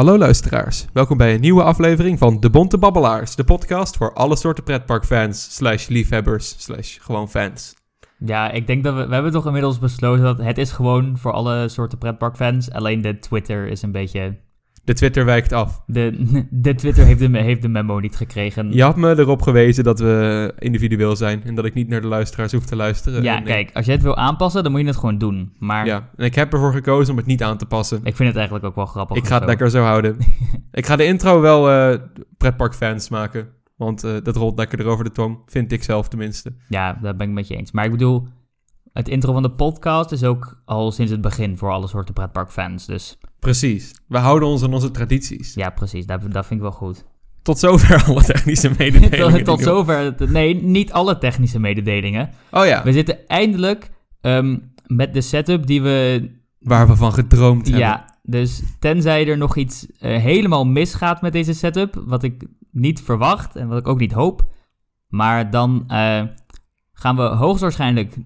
Hallo luisteraars, welkom bij een nieuwe aflevering van De Bonte Babbelaars, de podcast voor alle soorten pretparkfans, slash liefhebbers, slash gewoon fans. Ja, ik denk dat we, we hebben toch inmiddels besloten dat het is gewoon voor alle soorten pretparkfans. Alleen de Twitter is een beetje... De Twitter wijkt af. De, de Twitter heeft de, heeft de memo niet gekregen. Je had me erop gewezen dat we individueel zijn en dat ik niet naar de luisteraars hoef te luisteren. Ja, En ik- kijk, als je het wil aanpassen, dan moet je het gewoon doen. Maar Ja, en ik heb ervoor gekozen om het niet aan te passen. ik vind het eigenlijk ook wel grappig. Ik ga het zo. lekker zo houden. ik ga de intro wel eh pretparkfans maken, want eh, dat rolt lekker over de tong, vind ik zelf tenminste. Ja, daar ben ik met je eens. Maar ik bedoel, het intro van de podcast is ook al sinds het begin voor alle soorten pretparkfans. Dus Precies, we houden ons aan onze tradities. ja, precies, dat, dat vind ik wel goed. Tot zover alle technische mededelingen. tot, zover, nee, niet alle technische mededelingen. Oh ja, We zitten eindelijk ehm, met de setup die we waar we van gedroomd hebben. Ja, dus tenzij er nog iets eh, helemaal misgaat met deze setup, wat ik niet verwacht en wat ik ook niet hoop, maar dan eh, gaan we hoogstwaarschijnlijk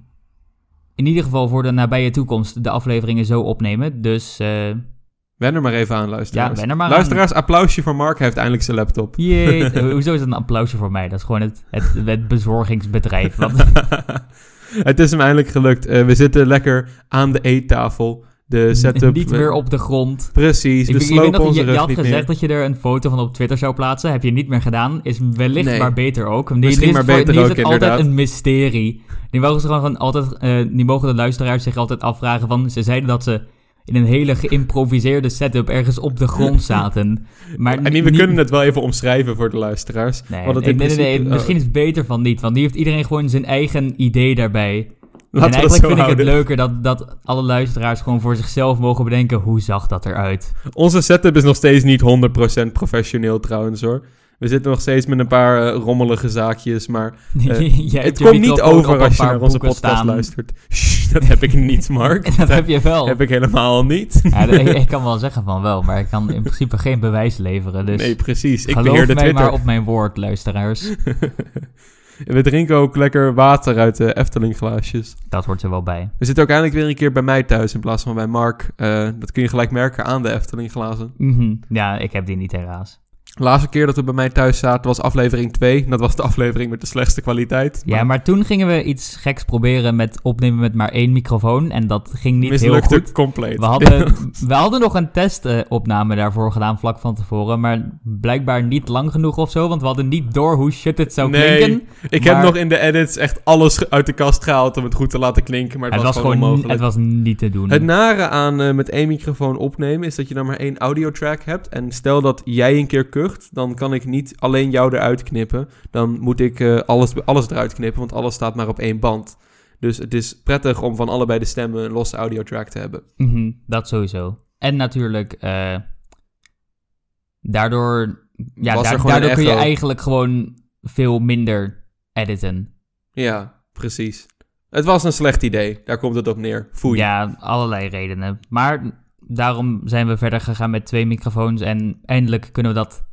in ieder geval voor de nabije toekomst de afleveringen zo opnemen. Dus eh Wen er maar even aan, luisteraars. Ja, wen er maar luisteraars, applausje voor Mark. Hij heeft eindelijk zijn laptop. jee, hoezo is het een applausje voor mij? Dat is gewoon het, het, het bezorgingsbedrijf. Wat, het is hem eindelijk gelukt. Eh, we zitten lekker aan de eettafel. De setup... niet meer op de grond. Precies, Ik, de ik weet onze je, je had gezegd meer. dat je er een foto van op Twitter zou plaatsen. Heb je niet meer gedaan. Is wellicht Nee. maar beter ook. Misschien maar voor- beter nu is ook, het altijd een mysterie. Nu mogen, ze gewoon altijd, eh, nu mogen de luisteraars zich altijd afvragen van... Ze zeiden dat ze in een hele geïmproviseerde setup ergens op de grond zaten. Maar En we kunnen het wel even omschrijven voor de luisteraars. Nee, nee, nee, nee, principe- misschien is het beter van niet. Want nu heeft iedereen gewoon zijn eigen idee daarbij. En eigenlijk vind ik het leuker dat, dat alle luisteraars gewoon voor zichzelf mogen bedenken... Hoe zag dat eruit? Onze setup is nog steeds niet 100% professioneel trouwens hoor. We zitten nog steeds met een paar eh, rommelige zaakjes, maar Jij het komt niet over als je naar onze podcast staan. luistert. Shh, dat heb ik niet, Mark. Dat heb je wel. heb ik helemaal niet. Ja, ik, ik kan wel zeggen van wel, maar ik kan in principe geen bewijs leveren. Dus nee, precies. Ik beheer de Twitter. maar op mijn woord, luisteraars. We drinken ook lekker water uit de Efteling glaasjes. Dat hoort er wel bij. We zitten ook eindelijk weer een keer bij mij thuis in plaats van bij Mark. Eh, dat kun je gelijk merken aan de Efteling glazen. Mhm. Ja, ik heb die niet helaas. De laatste keer dat we bij mij thuis zaten was aflevering 2. Dat was de aflevering met de slechtste kwaliteit. Ja, maar toen gingen we iets geks proberen met opnemen met maar één microfoon. En dat ging niet heel mislukte goed. compleet. We hadden, we hadden nog een testopname daarvoor gedaan vlak van tevoren. Maar blijkbaar niet lang genoeg of zo. Want we hadden niet door hoe shit het zou Nee, klinken. ik heb nog in de edits echt alles uit de kast gehaald om het goed te laten klinken. Maar het, Het was, gewoon gewoon onmogelijk. het was niet te doen. Het nare aan eh, met één microfoon opnemen is dat je dan maar één audiotrack hebt. En stel dat jij een keer dan kan ik niet alleen jou eruit knippen. Dan moet ik eh, alles, alles eruit knippen, want alles staat maar op één band. Dus het is prettig om van allebei de stemmen een losse audiotrack te hebben. Mhm, dat sowieso. En natuurlijk, eh, daardoor, ja, daar- daardoor kun je eigenlijk gewoon veel minder editen. Ja, precies. Het was een slecht idee, daar komt het op neer. Foei. Ja, allerlei redenen. Maar daarom zijn we verder gegaan met twee microfoons en eindelijk kunnen we dat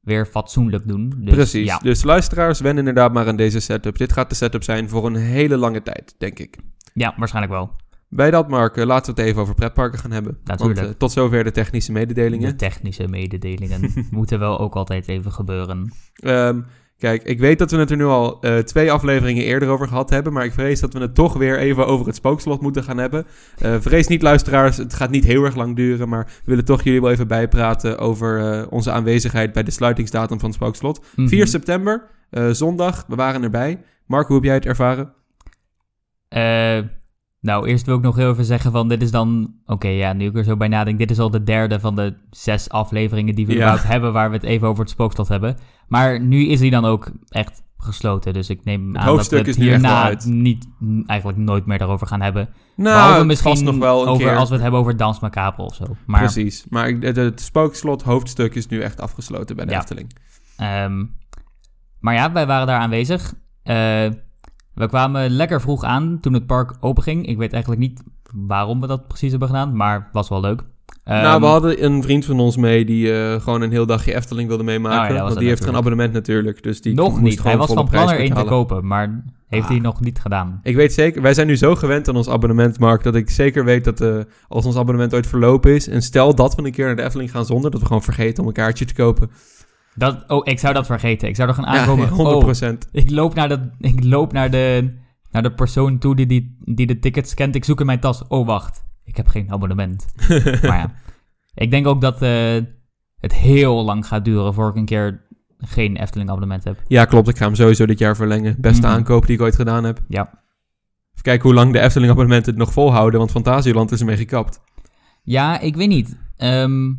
weer fatsoenlijk doen. Dus, Precies. Ja, Dus luisteraars, wen inderdaad maar aan deze setup. Dit gaat de setup zijn voor een hele lange tijd, denk ik. ja, waarschijnlijk wel. Bij dat, Mark, eh, laten we het even over pretparken gaan hebben. Natuurlijk. Want, eh, tot zover de technische mededelingen. De technische mededelingen moeten wel ook altijd even gebeuren. Ehm, kijk, ik weet dat we het er nu al eh, twee afleveringen eerder over gehad hebben, maar ik vrees dat we het toch weer even over het spookslot moeten gaan hebben. Eh, vrees niet, luisteraars, het gaat niet heel erg lang duren, maar we willen toch jullie wel even bijpraten over eh, onze aanwezigheid bij de sluitingsdatum van het spookslot. Mhm. 4 september, eh, zondag, we waren erbij. Mark, hoe heb jij het ervaren? Eh, nou, eerst wil ik nog heel even zeggen van dit is dan... Oké, ja, nu ik er zo bij nadenk, dit is al de derde van de zes afleveringen die we Ja. überhaupt hebben... waar we het even over het spookslot hebben. Maar nu is hij dan ook echt gesloten. Dus ik neem aan hoofdstuk dat we het hierna niet, n- eigenlijk nooit meer daarover gaan hebben. Nou, Behalve misschien nog wel een over, keer. als we het hebben over Dans Macabre of zo. Maar Precies, maar het, het spookslot hoofdstuk is nu echt afgesloten bij de Ja. Efteling. Ehm, maar ja, wij waren daar aanwezig. Eh, we kwamen lekker vroeg aan toen het park openging. Ik weet eigenlijk niet waarom we dat precies hebben gedaan, maar was wel leuk. nou, Ehm, we hadden een vriend van ons mee die eh, gewoon een heel dagje Efteling wilde meemaken. Oh ja, want die heeft geen abonnement natuurlijk. Dus die nog niet. gewoon Hij was van plan er één te kopen, maar Heeft Ah. hij nog niet gedaan. Ik weet zeker, wij zijn nu zo gewend aan ons abonnement, Mark, dat ik zeker weet dat eh, als ons abonnement ooit verlopen is, en stel dat we een keer naar de Efteling gaan zonder, dat we gewoon vergeten om een kaartje te kopen. Dat, oh, ik zou dat vergeten. Ik zou er gaan Ja, aankomen. 100%. Oh, ik loop, naar de, ik loop naar, de, naar de persoon toe die, die, die de tickets scant. Ik zoek in mijn tas. Oh, wacht. Ik heb geen abonnement. maar ja. Ik denk ook dat eh, het heel lang gaat duren voor ik een keer geen Efteling abonnement heb. Ja, klopt. Ik ga hem sowieso dit jaar verlengen. Beste Mhm. aankoop die ik ooit gedaan heb. Ja. Even kijken hoe lang de Efteling abonnementen het nog volhouden, want Fantasieland is ermee gekapt. Ja, ik weet niet. Ehm,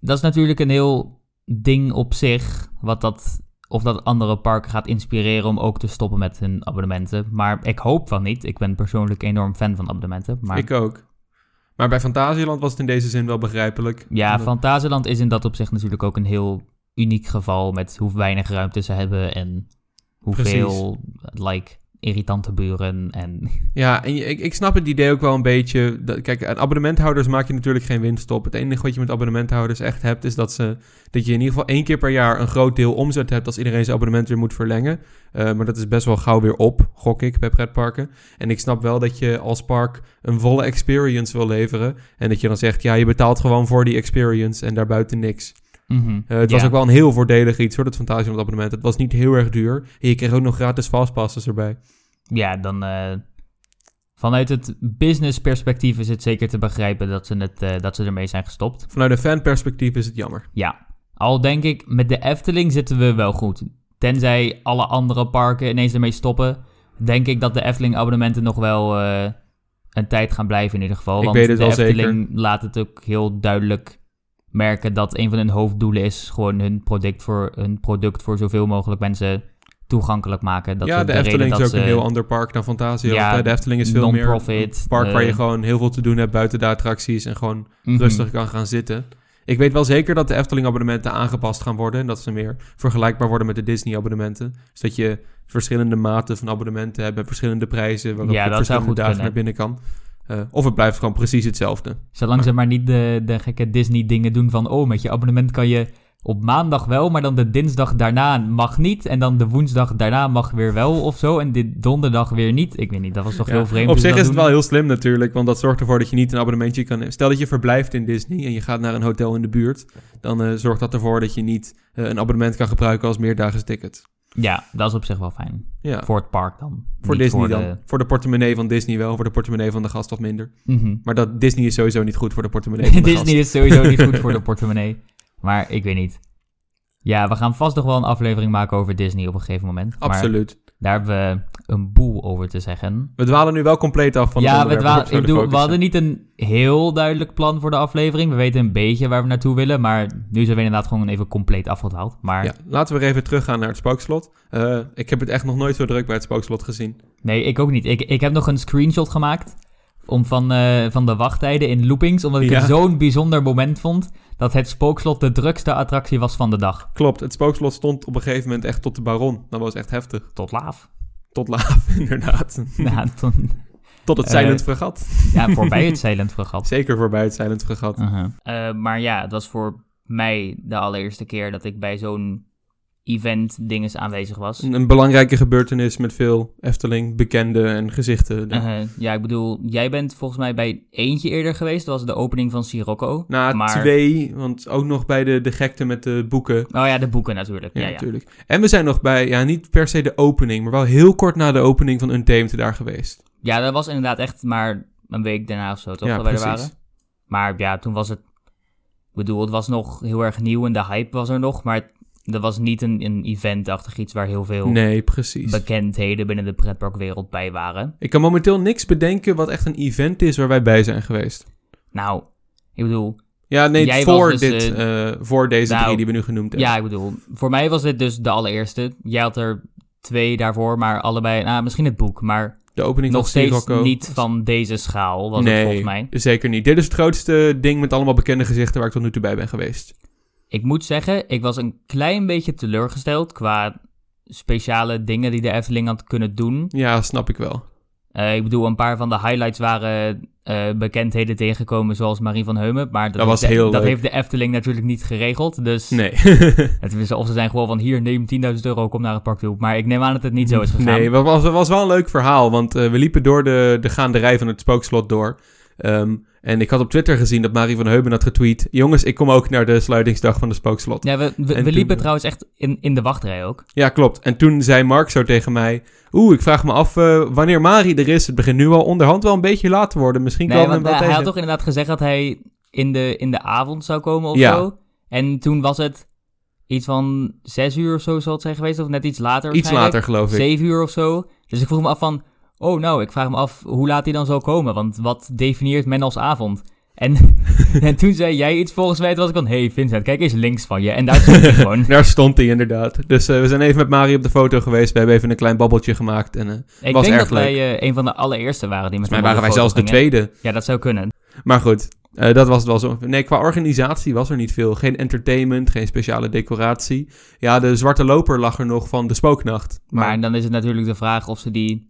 dat is natuurlijk een heel ding op zich. Wat dat, of dat andere parken gaat inspireren om ook te stoppen met hun abonnementen. Maar ik hoop van niet. Ik ben persoonlijk enorm fan van abonnementen. Maar Ik ook. Maar bij Fantasieland was het in deze zin wel begrijpelijk. ja, Fantasieland is in dat opzicht natuurlijk ook een heel uniek geval. Met hoe weinig ruimte ze hebben en hoeveel like, irritante buren. En Ja, en ik, ik snap het idee ook wel een beetje. Dat, kijk, aan abonnementhouders maak je natuurlijk geen winst op. Het enige wat je met abonnementhouders echt hebt, is dat, ze, dat je in ieder geval één keer per jaar een groot deel omzet hebt als iedereen zijn abonnement weer moet verlengen. Eh, maar dat is best wel gauw weer op, gok ik, bij pretparken. En ik snap wel dat je als park een volle experience wil leveren. En dat je dan zegt, ja, je betaalt gewoon voor die experience en daarbuiten niks. Mhm. Eh, het was ook wel een heel voordelig iets hoor, dat Fantasieland abonnement. Het was niet heel erg duur. En je kreeg ook nog gratis fastpasses erbij. ja, dan eh, vanuit het business perspectief is het zeker te begrijpen dat ze, het, eh, dat ze ermee zijn gestopt. Vanuit een fanperspectief is het jammer. Ja, al denk ik, met de Efteling zitten we wel goed. Tenzij alle andere parken ineens ermee stoppen, denk ik dat de Efteling abonnementen nog wel een tijd gaan blijven in ieder geval. Ik Want weet het de Efteling laat het ook heel duidelijk merken dat een van hun hoofddoelen is gewoon hun product voor, hun product voor zoveel mogelijk mensen toegankelijk maken. Dat ja, de, Efteling is ook een heel ander park dan Fantasieland. Ja, hè. de Efteling is veel meer een park waar je eh, gewoon heel veel te doen hebt buiten de attracties en gewoon mhm. rustig kan gaan zitten. Ik weet wel zeker dat de Efteling abonnementen aangepast gaan worden en dat ze meer vergelijkbaar worden met de Disney abonnementen. Dus dat je verschillende maten van abonnementen hebt en verschillende prijzen waarop Ja, je verschillende dagen kunnen. naar binnen kan. Eh, of het blijft gewoon precies hetzelfde. Zolang ze maar niet de, de gekke Disney dingen doen van... oh, met je abonnement kan je op maandag wel... maar dan de dinsdag daarna mag niet... en dan de woensdag daarna mag weer wel of zo... en dit donderdag weer niet. Ik weet niet, dat was toch Ja, heel vreemd. Op zich is het wel heel slim natuurlijk, want dat zorgt ervoor dat je niet een abonnementje kan nemen. Stel dat je verblijft in Disney en je gaat naar een hotel in de buurt, dan eh, zorgt dat ervoor dat je niet eh, een abonnement kan gebruiken als meerdaagse ticket. Ja, dat is op zich wel fijn. Ja, Voor het park dan. voor Niet Disney voor dan. de- Voor de portemonnee van Disney wel, voor de portemonnee van de gast wat minder. Mhm. Maar dat Disney is sowieso niet goed voor de portemonnee van de Disney is sowieso niet goed voor de portemonnee. Maar ik weet niet. Ja, we gaan vast nog wel een aflevering maken over Disney op een gegeven moment. Absoluut. Daar hebben we een boel over te zeggen. We dwalen nu wel compleet af van het ja, we, waarop we ik zouden bedoel, we hadden niet een heel duidelijk plan voor de aflevering. We weten een beetje waar we naartoe willen. Maar nu zijn we inderdaad gewoon even compleet afgedwaald. Maar Ja, laten we weer even teruggaan naar het spookslot. Eh, ik heb het echt nog nooit zo druk bij het spookslot gezien. nee, ik ook niet. Ik, ik heb nog een screenshot gemaakt om van, eh, van de wachttijden in loopings. Omdat ik Ja. het zo'n bijzonder moment vond dat het spookslot de drukste attractie was van de dag. Klopt, het spookslot stond op een gegeven moment echt tot de baron. Dat was echt heftig. Tot laaf. Tot laaf, inderdaad. ja, Tot het Silent Fregat. ja, voorbij het Silent Fregat. Zeker voorbij het Silent Fregat. Eh, maar ja, het was voor mij de allereerste keer dat ik bij zo'n event dinges aanwezig was. Een, een belangrijke gebeurtenis met veel Efteling, bekende en gezichten. Uh, ja, ik bedoel, jij bent volgens mij bij eentje eerder geweest. Dat was de opening van Sirocco. Na maar- twee, want ook nog bij de, de gekte met de boeken. Oh ja, de boeken natuurlijk. Ja, Ja, ja. natuurlijk. En we zijn nog bij, ja, niet per se de opening, maar wel heel kort na de opening van Untamed daar geweest. ja, dat was inderdaad echt maar een week daarna of zo, toch? ja, dat wij er waren. Maar ja, toen was het... Ik bedoel, het was nog heel erg nieuw en de hype was er nog. Maar het, dat was niet een, een eventachtig iets waar heel veel Nee, precies. bekendheden binnen de pretparkwereld bij waren. Ik kan momenteel niks bedenken wat echt een event is waar wij bij zijn geweest. Nou, ik bedoel, Ja, nee, Jij voor, was dus, dit, eh, voor deze nou, drie die we nu genoemd hebben. Ja, ik bedoel, voor mij was dit dus de allereerste. Jij had er twee daarvoor, maar allebei, nou, misschien het boek, maar De opening nog steeds Sirocco. niet van deze schaal, was nee, het volgens mij. zeker niet. Dit is het grootste ding met allemaal bekende gezichten waar ik tot nu toe bij ben geweest. Ik moet zeggen, ik was een klein beetje teleurgesteld qua speciale dingen die de Efteling had kunnen doen. Ja, snap ik wel. Eh, ik bedoel, een paar van de highlights waren eh, bekendheden tegengekomen zoals Marie van Heumen. Maar dat, Dat was heeft de- heel dat leuk. heeft de Efteling natuurlijk niet geregeld. Dus Nee. het is, of ze zijn gewoon van hier, neem 10.000 euro, kom naar het park toe. Maar ik neem aan dat het niet zo is gegaan. Nee, het was, was wel een leuk verhaal. Want eh, we liepen door de, de gaanderij van het spookslot door. Ehm, en ik had op Twitter gezien dat Marie van Heuben had getweet... Jongens, ik kom ook naar de sluitingsdag van de spookslot. Ja, we, we, En we liepen toen- trouwens echt in, in de wachtrij ook. Ja, klopt. En toen zei Mark zo tegen mij... Oeh, ik vraag me af eh, wanneer Marie er is. Het begint nu al onderhand wel een beetje laat te worden. Misschien Nee, komen we want hem eh, wel hij tegen. had toch inderdaad gezegd dat hij in de, in de avond zou komen of Ja. zo. En toen was het iets van zes uur of zo zal het zijn geweest, of net iets later Iets later, geloof ik. Zeven uur of zo. Dus ik vroeg me af van, oh nou, ik vraag me af hoe laat hij dan zal komen. Want wat definieert men als avond? En, en toen zei jij iets volgens mij, toen was ik van, hey Vincent, kijk eens links van je. En daar stond hij gewoon. Daar stond hij inderdaad. Dus eh, we zijn even met Marie op de foto geweest. We hebben even een klein babbeltje gemaakt. En eh Ik Was denk erg dat wij eh, een van de allereerste waren die met op waren wij zelfs de tweede. Ja, dat zou kunnen. Maar goed, dat was het wel zo. Nee, qua organisatie was er niet veel. Geen entertainment, geen speciale decoratie. Ja, de zwarte loper lag er nog van de spooknacht. Maar dan is het natuurlijk de vraag of ze die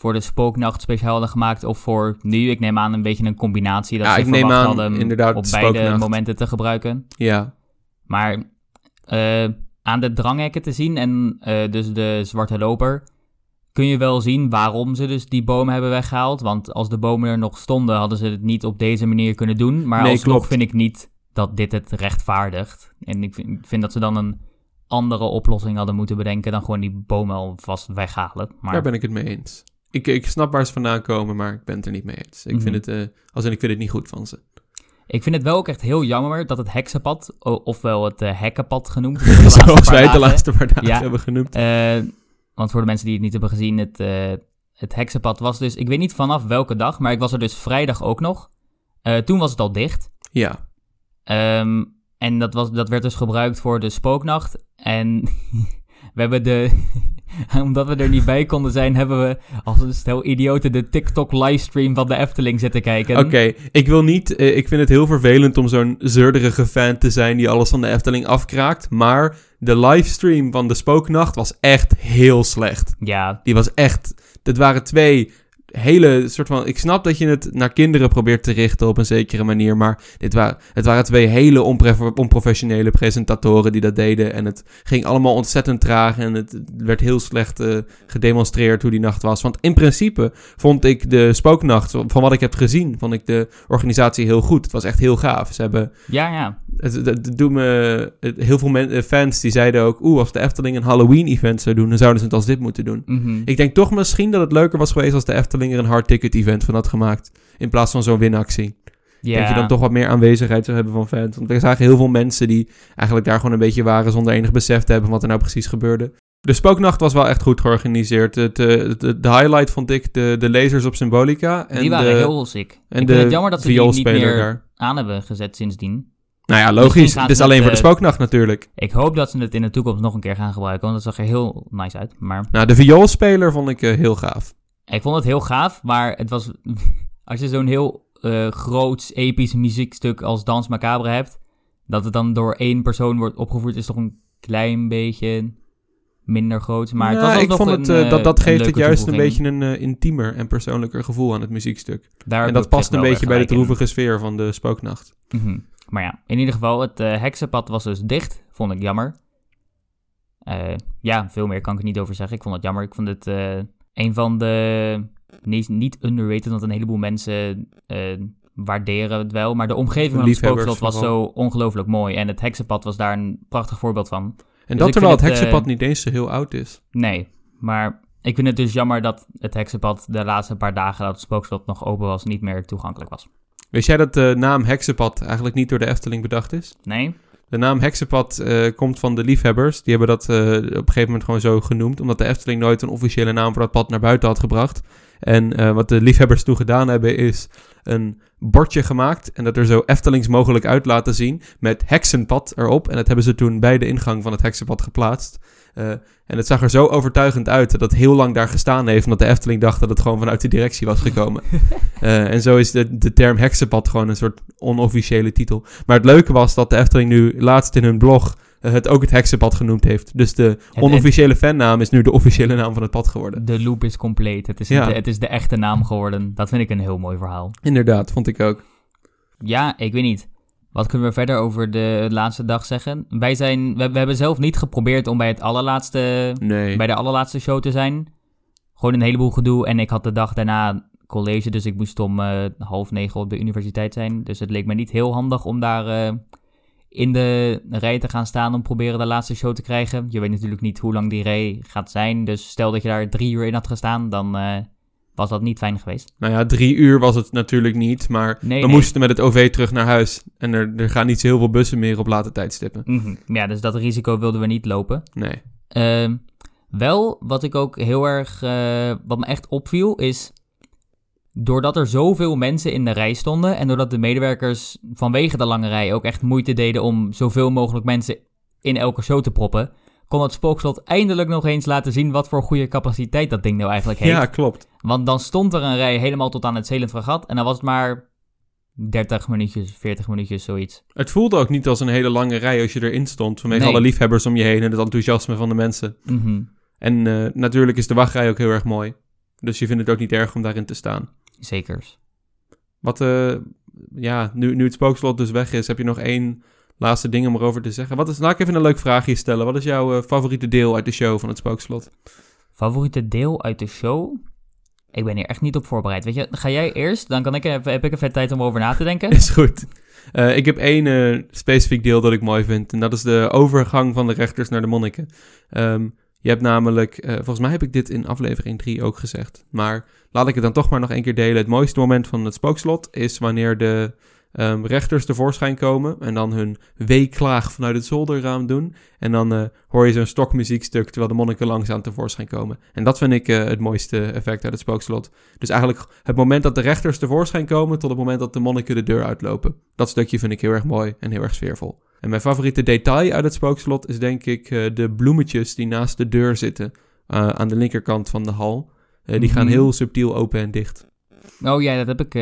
voor de spooknacht speciaal hadden gemaakt of voor nu. Ik neem aan een beetje een combinatie dat Ja, ze ik neem verwacht aan hadden inderdaad op de beide momenten te gebruiken. ja, Maar eh, aan de dranghekken te zien en eh, dus de zwarte loper kun je wel zien waarom ze dus die bomen hebben weggehaald. Want als de bomen er nog stonden hadden ze het niet op deze manier kunnen doen. Maar Nee, alsnog klopt. vind ik niet dat dit het rechtvaardigt. En ik vind, vind dat ze dan een andere oplossing hadden moeten bedenken dan gewoon die bomen alvast weghalen. Maar daar ben ik het mee eens. Ik, ik snap waar ze vandaan komen, maar ik ben het er niet mee eens. Ik Mhm. vind het, eh, als in ik vind het niet goed van ze. Ik vind het wel ook echt heel jammer dat het heksenpad, ofwel het eh, hekkenpad genoemd, Zoals wij het de laatste paar dagen Ja. hebben genoemd. eh, want voor de mensen die het niet hebben gezien, het, eh, het heksenpad was dus, ik weet niet vanaf welke dag, maar ik was er dus vrijdag ook nog. Toen was het al dicht. Ja, Ehm, en dat, was, dat werd dus gebruikt voor de spooknacht. En we hebben de. Omdat we er niet bij konden zijn, hebben we als een stel idioten de TikTok-livestream van de Efteling zitten kijken. oké. Ik wil niet... eh, ik vind het heel vervelend om zo'n zeurderige fan te zijn die alles van de Efteling afkraakt. Maar de livestream van de spooknacht was echt heel slecht. Ja, Die was echt. Het waren twee hele soort van. Ik snap dat je het naar kinderen probeert te richten op een zekere manier. Maar dit waren, het waren twee hele onprofessionele presentatoren die dat deden. En het ging allemaal ontzettend traag. En het werd heel slecht eh, gedemonstreerd hoe die nacht was. Want in principe vond ik de spooknacht, van wat ik heb gezien, vond ik de organisatie heel goed. Het was echt heel gaaf. Ze hebben ja, ja. het, het, het doet me, het- heel veel men- eh, fans die zeiden ook... Oeh, als de Efteling een Halloween-event zou doen... dan zouden ze het als dit moeten doen. Mhm. Ik denk toch misschien dat het leuker was geweest... als de Efteling er een hard-ticket-event van had gemaakt. In plaats van zo'n winactie. Ja. denk je dan toch wat meer aanwezigheid zou hebben van fans. Want we zagen heel veel mensen die eigenlijk daar gewoon een beetje waren... zonder enig besef te hebben wat er nou precies gebeurde. De spooknacht was wel echt goed georganiseerd. Het, eh, het- de highlight vond ik de, de lasers op Symbolica. En die waren de, heel sick. en ik vind de het jammer dat ze die niet meer daar. aan hebben gezet sindsdien. Nou ja, logisch. Het is alleen voor de eh, spooknacht natuurlijk. Ik hoop dat ze het in de toekomst nog een keer gaan gebruiken, want dat zag er heel nice uit. Maar Nou, de vioolspeler vond ik eh, heel gaaf. Ik vond het heel gaaf, maar het was... als je zo'n heel eh groots, episch muziekstuk als Dans Macabre hebt, dat het dan door één persoon wordt opgevoerd, is toch een klein beetje minder groot. Maar het Ja, was ik vond een, het, dat, dat geeft het juist een beetje een eh, intiemer en persoonlijker gevoel aan het muziekstuk. Daar en dat past een beetje bij de in. droevige sfeer van de spooknacht. Mhm. Maar ja, in ieder geval, het eh, heksenpad was dus dicht. Vond ik jammer. Ja, veel meer kan ik er niet over zeggen. Ik vond het jammer. Ik vond het een van de... Nee, niet underrated, want een heleboel mensen eh, waarderen het wel. Maar de omgeving van het spookslot was zo ongelooflijk mooi. En het heksenpad was daar een prachtig voorbeeld van. En Dus dat terwijl het het, heksenpad eh, niet eens zo heel oud is. Nee, maar ik vind het dus jammer dat het heksenpad de laatste paar dagen dat het spookslot nog open was, niet meer toegankelijk was. Wist jij dat de naam heksenpad eigenlijk niet door de Efteling bedacht is? Nee? De naam heksenpad eh, komt van de liefhebbers. Die hebben dat eh, op een gegeven moment gewoon zo genoemd. Omdat de Efteling nooit een officiële naam voor dat pad naar buiten had gebracht. En eh, wat de liefhebbers toen gedaan hebben is een bordje gemaakt. En dat er zo Eftelings mogelijk uit laten zien. Met heksenpad erop. En dat hebben ze toen bij de ingang van het heksenpad geplaatst. Eh, en het zag er zo overtuigend uit dat het heel lang daar gestaan heeft. Omdat de Efteling dacht dat het gewoon vanuit de directie was gekomen. Eh, en zo is de, de term heksenpad gewoon een soort onofficiële titel. Maar het leuke was dat de Efteling nu laatst in hun blog eh, het ook het heksenpad genoemd heeft. Dus de onofficiële fannaam is nu de officiële naam van het pad geworden. De loop is compleet. Het is, Ja. de, het is de echte naam geworden. Dat vind ik een heel mooi verhaal. Inderdaad, vond ik ook. Ja, ik weet niet. Wat kunnen we verder over de laatste dag zeggen? Wij zijn, we, we hebben zelf niet geprobeerd om bij het allerlaatste, Nee. bij de allerlaatste show te zijn. Gewoon een heleboel gedoe. En ik had de dag daarna college, dus ik moest om eh, half negen op de universiteit zijn. Dus het leek me niet heel handig om daar eh, in de rij te gaan staan om proberen de laatste show te krijgen. Je weet natuurlijk niet hoe lang die rij gaat zijn. Dus stel dat je daar drie uur in had gestaan, dan eh, was dat niet fijn geweest. Nou ja, drie uur was het natuurlijk niet, maar Nee, we nee. moesten met het OV terug naar huis. En er, er gaan niet zo heel veel bussen meer op late tijdstippen. Mhm. Ja, dus dat risico wilden we niet lopen. Nee. Ehm, wel, wat ik ook heel erg, eh, wat me echt opviel, is doordat er zoveel mensen in de rij stonden en doordat de medewerkers vanwege de lange rij ook echt moeite deden om zoveel mogelijk mensen in elke show te proppen, kon het spookslot eindelijk nog eens laten zien wat voor goede capaciteit dat ding nou eigenlijk heeft. Ja, klopt. Want dan stond er een rij helemaal tot aan het Zelend Fregat en dan was het maar 30 minuutjes, 40 minuutjes, zoiets. Het voelde ook niet als een hele lange rij als je erin stond. Vanwege Nee. alle liefhebbers om je heen en het enthousiasme van de mensen. Mhm. En eh, natuurlijk is de wachtrij ook heel erg mooi. Dus je vindt het ook niet erg om daarin te staan. Zekers. Wat, eh, ja, nu, nu het spookslot dus weg is, heb je nog één laatste ding om erover te zeggen. Wat is, laat ik even een leuk vraagje stellen. Wat is jouw eh, favoriete deel uit de show van het spookslot? Favoriete deel uit de show? Ik ben hier echt niet op voorbereid. Weet je, ga jij eerst? Dan kan ik even, heb ik even tijd om over na te denken. Is goed. Eh, ik heb één eh, specifiek deel dat ik mooi vind. En dat is de overgang van de rechters naar de monniken. Ehm, je hebt namelijk, volgens mij heb ik dit in aflevering 3 ook gezegd. Maar laat ik het dan toch maar nog één keer delen. Het mooiste moment van het spookslot is wanneer de ehm, rechters tevoorschijn komen. En dan hun weeklaag vanuit het zolderraam doen. En dan eh, hoor je zo'n stokmuziekstuk terwijl de monniken langzaam tevoorschijn komen. En dat vind ik eh, het mooiste effect uit het spookslot. Dus eigenlijk het moment dat de rechters tevoorschijn komen tot het moment dat de monniken de deur uitlopen. Dat stukje vind ik heel erg mooi en heel erg sfeervol. En mijn favoriete detail uit het spookslot is denk ik eh, de bloemetjes die naast de deur zitten. aan de linkerkant van de hal. Die gaan Mhm. heel subtiel open en dicht. Oh ja, dat heb ik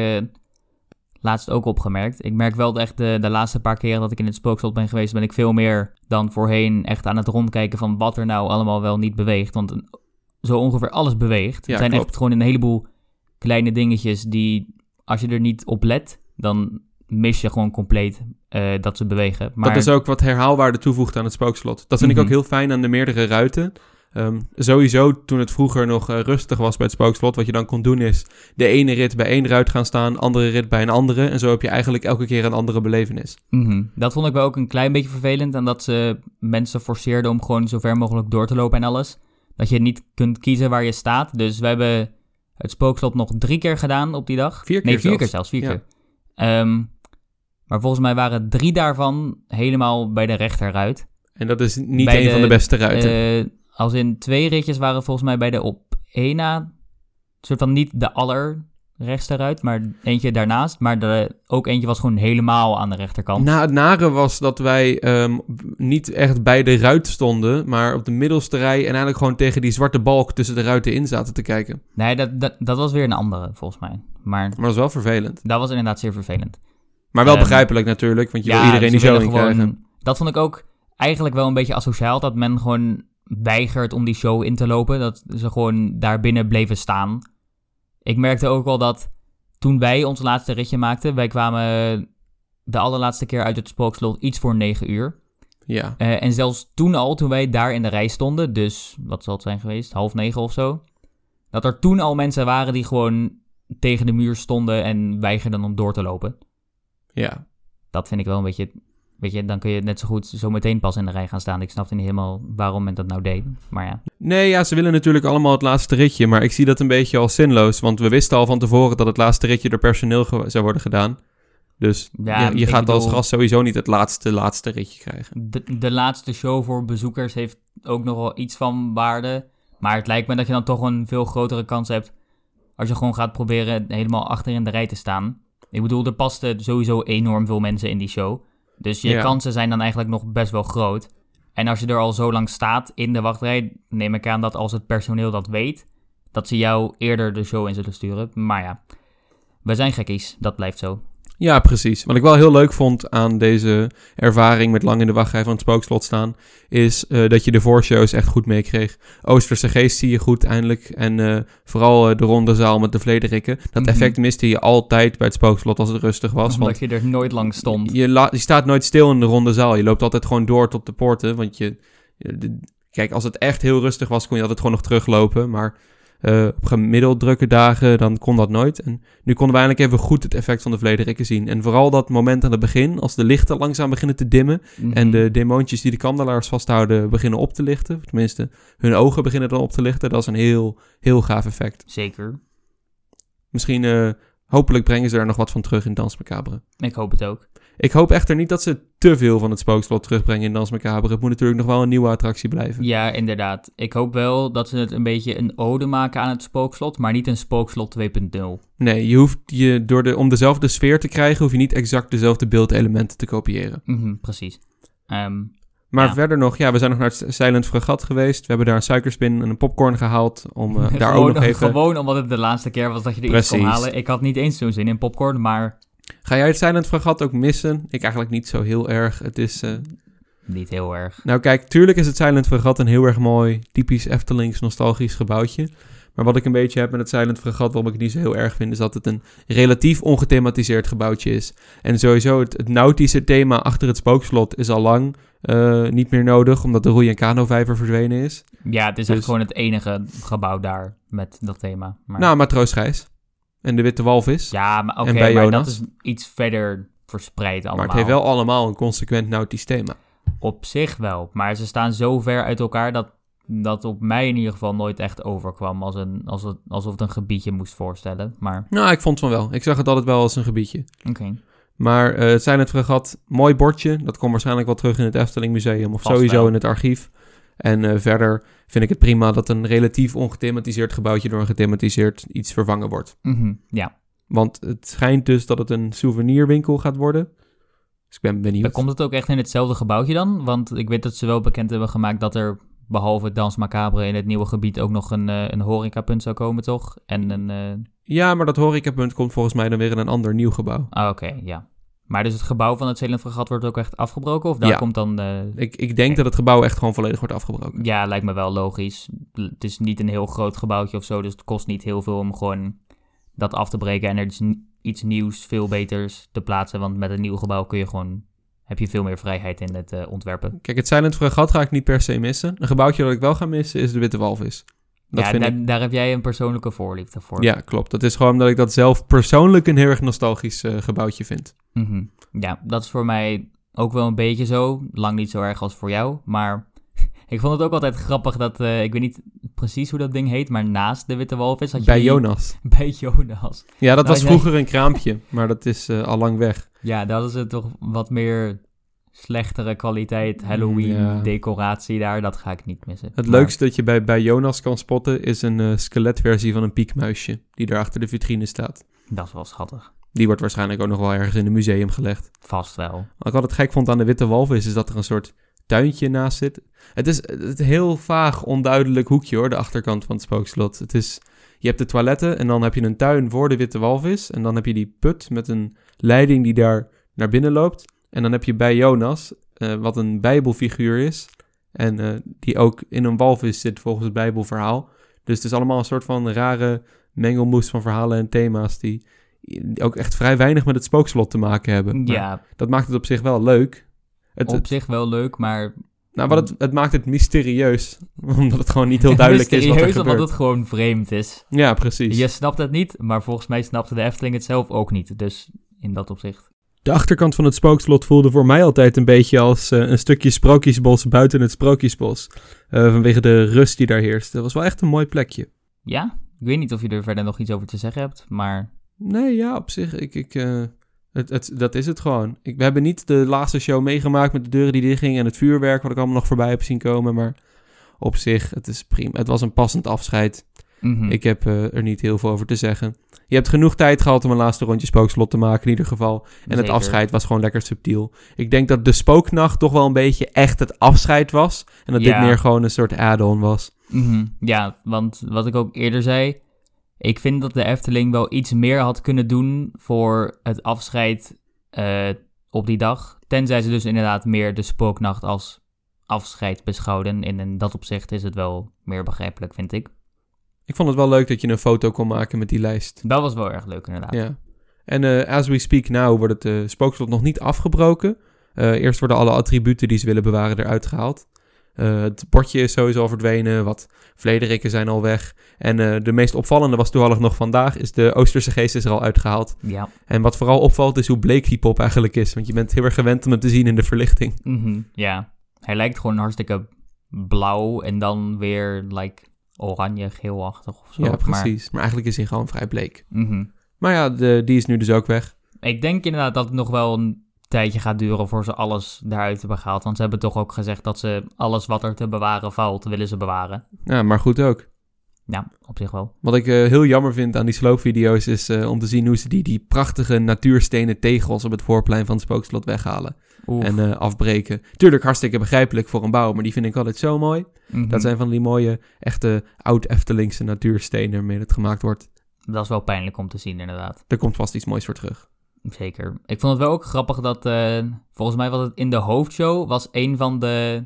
laatst ook opgemerkt. Ik merk wel dat echt de, de laatste paar keren dat ik in het spookslot ben geweest, ben ik veel meer dan voorheen echt aan het rondkijken van wat er nou allemaal wel niet beweegt. Want zo ongeveer alles beweegt. Ja, het zijn klopt. echt gewoon een heleboel kleine dingetjes die, als je er niet op let, dan mis je gewoon compleet eh, dat ze bewegen. Maar Dat is ook wat herhaalwaarde toevoegt aan het spookslot. Dat vind ik Mhm. ook heel fijn aan de meerdere ruiten. Ehm, sowieso toen het vroeger nog eh, rustig was bij het spookslot, wat je dan kon doen is de ene rit bij één ruit gaan staan, andere rit bij een andere. En zo heb je eigenlijk elke keer een andere belevenis. Mhm. Dat vond ik wel ook een klein beetje vervelend. En dat ze mensen forceerden om gewoon zo ver mogelijk door te lopen en alles. Dat je niet kunt kiezen waar je staat. Dus we hebben het spookslot nog drie keer gedaan op die dag. Vier keer Nee, vier zelfs. keer zelfs. Vier Ja. keer. Ehm, maar volgens mij waren drie daarvan helemaal bij de rechterruit. En dat is niet Bij een de- van de beste ruiten. Eh, als in twee ritjes waren volgens mij bij de op één na... soort van niet de allerrechtste ruit, maar eentje daarnaast. Maar de, ook eentje was gewoon helemaal aan de rechterkant. Na het nare was dat wij ehm, niet echt bij de ruit stonden, maar op de middelste rij en eigenlijk gewoon tegen die zwarte balk tussen de ruiten in zaten te kijken. Nee, dat, dat, dat was weer een andere, volgens mij. Maar Maar dat is wel vervelend. dat was inderdaad zeer vervelend. Maar wel Ehm, begrijpelijk natuurlijk, want je wil iedereen die willen in krijgen. Dat vond ik ook eigenlijk wel een beetje asociaal, dat men gewoon weigert om die show in te lopen. Dat ze gewoon daar binnen bleven staan. Ik merkte ook wel dat toen wij ons laatste ritje maakten, wij kwamen de allerlaatste keer uit het spookslot iets voor negen uur. Ja. Eh, en zelfs toen al, toen wij daar in de rij stonden, dus wat zal het zijn geweest, half negen of zo, dat er toen al mensen waren die gewoon tegen de muur stonden en weigerden om door te lopen. Ja. Dat vind ik wel een beetje, weet je, dan kun je net zo goed zo meteen pas in de rij gaan staan. Ik snapte niet helemaal waarom men dat nou deed, maar ja. Nee, ja, ze willen natuurlijk allemaal het laatste ritje, maar ik zie dat een beetje als zinloos, want we wisten al van tevoren dat het laatste ritje door personeel zou worden gedaan. Dus Ja, ja, je gaat als gast sowieso niet het laatste, laatste ritje krijgen. De, de laatste show voor bezoekers heeft ook nog wel iets van waarde, maar het lijkt me dat je dan toch een veel grotere kans hebt als je gewoon gaat proberen helemaal achter in de rij te staan. Ik bedoel, er pasten sowieso enorm veel mensen in die show. Dus je Ja. kansen zijn dan eigenlijk nog best wel groot. En als je er al zo lang staat in de wachtrij, neem ik aan dat als het personeel dat weet, dat ze jou eerder de show in zullen sturen. Maar ja, we zijn gekkies, dat blijft zo. Ja, precies. Wat ik wel heel leuk vond aan deze ervaring met lang in de wachtrij van het spookslot staan, is eh, dat je de voorshows echt goed meekreeg. Oosterse geest zie je goed eindelijk. En eh, vooral eh, de ronde zaal met de vlederikken. Dat Mhm. effect miste je altijd bij het spookslot als het rustig was. Omdat Want je er nooit lang stond. je, staat nooit stil in de ronde zaal. Je loopt altijd gewoon door tot de poorten. Want je, je- de- kijk, als het echt heel rustig was, kon je altijd gewoon nog teruglopen. Maar eh, op gemiddeld drukke dagen, dan kon dat nooit. En nu konden we eindelijk even goed het effect van de vlederikken zien. En vooral dat moment aan het begin, als de lichten langzaam beginnen te dimmen. Mhm. En de demoontjes die de kandelaars vasthouden beginnen op te lichten. Tenminste, hun ogen beginnen dan op te lichten. Dat is een heel, heel gaaf effect. Zeker. Misschien, eh, hopelijk brengen ze er nog wat van terug in Dans Macabre. Ik hoop het ook. Ik hoop echter niet dat ze te veel van het spookslot terugbrengen in Dans Macabre. Het moet natuurlijk nog wel een nieuwe attractie blijven. Ja, inderdaad. Ik hoop wel dat ze het een beetje een ode maken aan het spookslot, maar niet een spookslot 2.0. Nee, je hoeft je door de, om dezelfde sfeer te krijgen, hoef je niet exact dezelfde beeldelementen te kopiëren. Mhm, precies. Ehm, Maar Ja. verder nog, ja, we zijn nog naar het Silent Fregat geweest. We hebben daar een suikerspin en een popcorn gehaald. Om eh, daar gewoon, ook nog even... gewoon omdat het de laatste keer was dat je er iets kon halen. Ik had niet eens zo'n zin in popcorn, maar Ga jij het Silent Fregat ook missen? Ik eigenlijk niet zo heel erg. Het is... eh, niet heel erg. Nou kijk, tuurlijk is het Silent Fregat een heel erg mooi, typisch Eftelings nostalgisch gebouwtje. Maar wat ik een beetje heb met het Silent Fregat, waarom ik het niet zo heel erg vind, is dat het een relatief ongethematiseerd gebouwtje is. En sowieso het, het nautische thema achter het spookslot is al lang eh, niet meer nodig, omdat de roei- en kanovijver verdwenen is. Ja, het is Dus- echt gewoon het enige gebouw daar met dat thema. Maar... Nou, Matroosgijs. En de Witte Walvis. ja, maar oké, maar dat is iets verder verspreid allemaal. maar het heeft wel allemaal een consequent nautisch thema. Op zich wel, maar ze staan zo ver uit elkaar dat dat op mij in ieder geval nooit echt overkwam als een, als het, alsof het een gebiedje moest voorstellen. Maar Nou, ik vond van wel. Ik zag het altijd wel als een gebiedje. oké, Maar eh, het Silent Fregat, mooi bordje. Dat komt waarschijnlijk wel terug in het Efteling Museum of Vast sowieso wel. in het archief. En eh, verder vind ik het prima dat een relatief ongethematiseerd gebouwtje door een gethematiseerd iets vervangen wordt. Mhm, ja. Want het schijnt dus dat het een souvenirwinkel gaat worden. Dus ik ben Dan benieuwd. komt het ook echt in hetzelfde gebouwtje dan? Want ik weet dat ze wel bekend hebben gemaakt dat er behalve Dans Macabre in het nieuwe gebied ook nog een, eh, een horecapunt zou komen, toch? En een... eh, Ja, maar dat horecapunt komt volgens mij dan weer in een ander nieuw gebouw. Ah, oké, ja. Maar dus het gebouw van het Zeeland Fregat wordt ook echt afgebroken? Of daar Ja. komt dan... Ik, ik denk dat het gebouw echt gewoon volledig wordt afgebroken. Ja, lijkt me wel logisch. Het is niet een heel groot gebouwtje of zo, dus het kost niet heel veel om gewoon dat af te breken en er is n- iets nieuws, veel beters te plaatsen. Want met een nieuw gebouw kun je gewoon, heb je veel meer vrijheid in het eh, ontwerpen. Kijk, het Silent Fregat ga ik niet per se missen. Een gebouwtje dat ik wel ga missen is de Witte Walvis. Dat ja, vind daar, ik daar heb jij een persoonlijke voorliefde voor. Ja, klopt. Dat is gewoon omdat ik dat zelf persoonlijk een heel erg nostalgisch eh, gebouwtje vind. Mhm. ja, dat is voor mij ook wel een beetje zo. Lang niet zo erg als voor jou, maar ik vond het ook altijd grappig dat, eh, ik weet niet precies hoe dat ding heet, maar naast de Witte Walvis had je Bij Jonas. Bij Jonas. Ja, dat Nou, was vroeger een kraampje, maar dat is eh, al lang weg. Ja, dat is het toch wat meer slechtere kwaliteit Halloween Ja. decoratie daar. Dat ga ik niet missen. Het Maar- leukste dat je bij, bij Jonas kan spotten is een eh, skeletversie van een piekmuisje die daar achter de vitrine staat. Dat is wel schattig. Die wordt waarschijnlijk ook nog wel ergens in een museum gelegd. Vast wel. Wat ik altijd gek vond aan de Witte Walvis is dat er een soort tuintje naast zit. Het is het heel vaag, onduidelijk hoekje hoor, de achterkant van het spookslot. Het is, je hebt de toiletten en dan heb je een tuin voor de Witte Walvis. En dan heb je die put met een leiding die daar naar binnen loopt. En dan heb je bij Jonas, eh, wat een bijbelfiguur is. En eh, die ook in een walvis zit volgens het bijbelverhaal. Dus het is allemaal een soort van rare mengelmoes van verhalen en thema's die ook echt vrij weinig met het spookslot te maken hebben. Maar Ja, dat maakt het op zich wel leuk. Het, op zich wel leuk, maar... nou, wat het, het maakt het mysterieus. Omdat het gewoon niet heel duidelijk is wat er Mysterieus, omdat gebeurt. het gewoon vreemd is. Ja, precies. Je snapt het niet, maar volgens mij snapte de Efteling het zelf ook niet. Dus in dat opzicht. De achterkant van het spookslot voelde voor mij altijd een beetje als eh, een stukje sprookjesbos buiten het sprookjesbos. Eh, vanwege de rust die daar heerst. Dat was wel echt een mooi plekje. Ja, ik weet niet of je er verder nog iets over te zeggen hebt, maar... Nee, ja, op zich. Ik, ik, eh, het, het, dat is het gewoon. Ik, we hebben niet de laatste show meegemaakt met de deuren die dichtgingen en het vuurwerk, wat ik allemaal nog voorbij heb zien komen. Maar op zich, het is prima. Het was een passend afscheid. Mhm. Ik heb eh, er niet heel veel over te zeggen. Je hebt genoeg tijd gehad om een laatste rondje spookslot te maken in ieder geval. En het afscheid was gewoon lekker subtiel. Ik denk dat de spooknacht toch wel een beetje echt het afscheid was. En dat Ja. dit meer gewoon een soort add-on was. Mhm, Ja, want wat ik ook eerder zei, ik vind dat de Efteling wel iets meer had kunnen doen voor het afscheid eh, op die dag. Tenzij ze dus inderdaad meer de spooknacht als afscheid beschouwden. En in dat opzicht is het wel meer begrijpelijk, vind ik. Ik vond het wel leuk dat je een foto kon maken met die lijst. Dat was wel erg leuk, inderdaad. Ja. En eh, as we speak now wordt het uh, spookslot nog niet afgebroken. Uh, eerst worden alle attributen die ze willen bewaren eruit gehaald. het bordje is sowieso al verdwenen, wat vlederikken zijn al weg. En de meest opvallende was toevallig nog vandaag, is de Oosterse geest is er al uitgehaald. Ja. En wat vooral opvalt is hoe bleek die pop eigenlijk is. Want je bent heel erg gewend om hem te zien in de verlichting. Mm -hmm, ja, hij lijkt gewoon hartstikke blauw en dan weer like oranje, geelachtig of zo. Ja, precies. Maar, maar eigenlijk is hij gewoon vrij bleek. Mm -hmm. Maar ja, de, die is nu dus ook weg. Ik denk inderdaad dat het nog wel een tijdje gaat duren voor ze alles daaruit hebben gehaald. Want ze hebben toch ook gezegd dat ze alles wat er te bewaren valt, willen ze bewaren. Ja, maar goed ook. Ja, op zich wel. Wat ik uh, heel jammer vind aan die sloopvideo's is uh, om te zien hoe ze die, die prachtige natuurstenen tegels op het voorplein van het spookslot weghalen. Oef. En uh, afbreken. Tuurlijk hartstikke begrijpelijk voor een bouw, maar die vind ik altijd zo mooi. Mm -hmm. Dat zijn van die mooie, echte oud-Eftelingse natuurstenen waarmee het gemaakt wordt. Dat is wel pijnlijk om te zien, inderdaad. Er komt vast iets moois voor terug. Zeker. Ik vond het wel ook grappig dat, volgens mij was het in de hoofdshow, was een van de...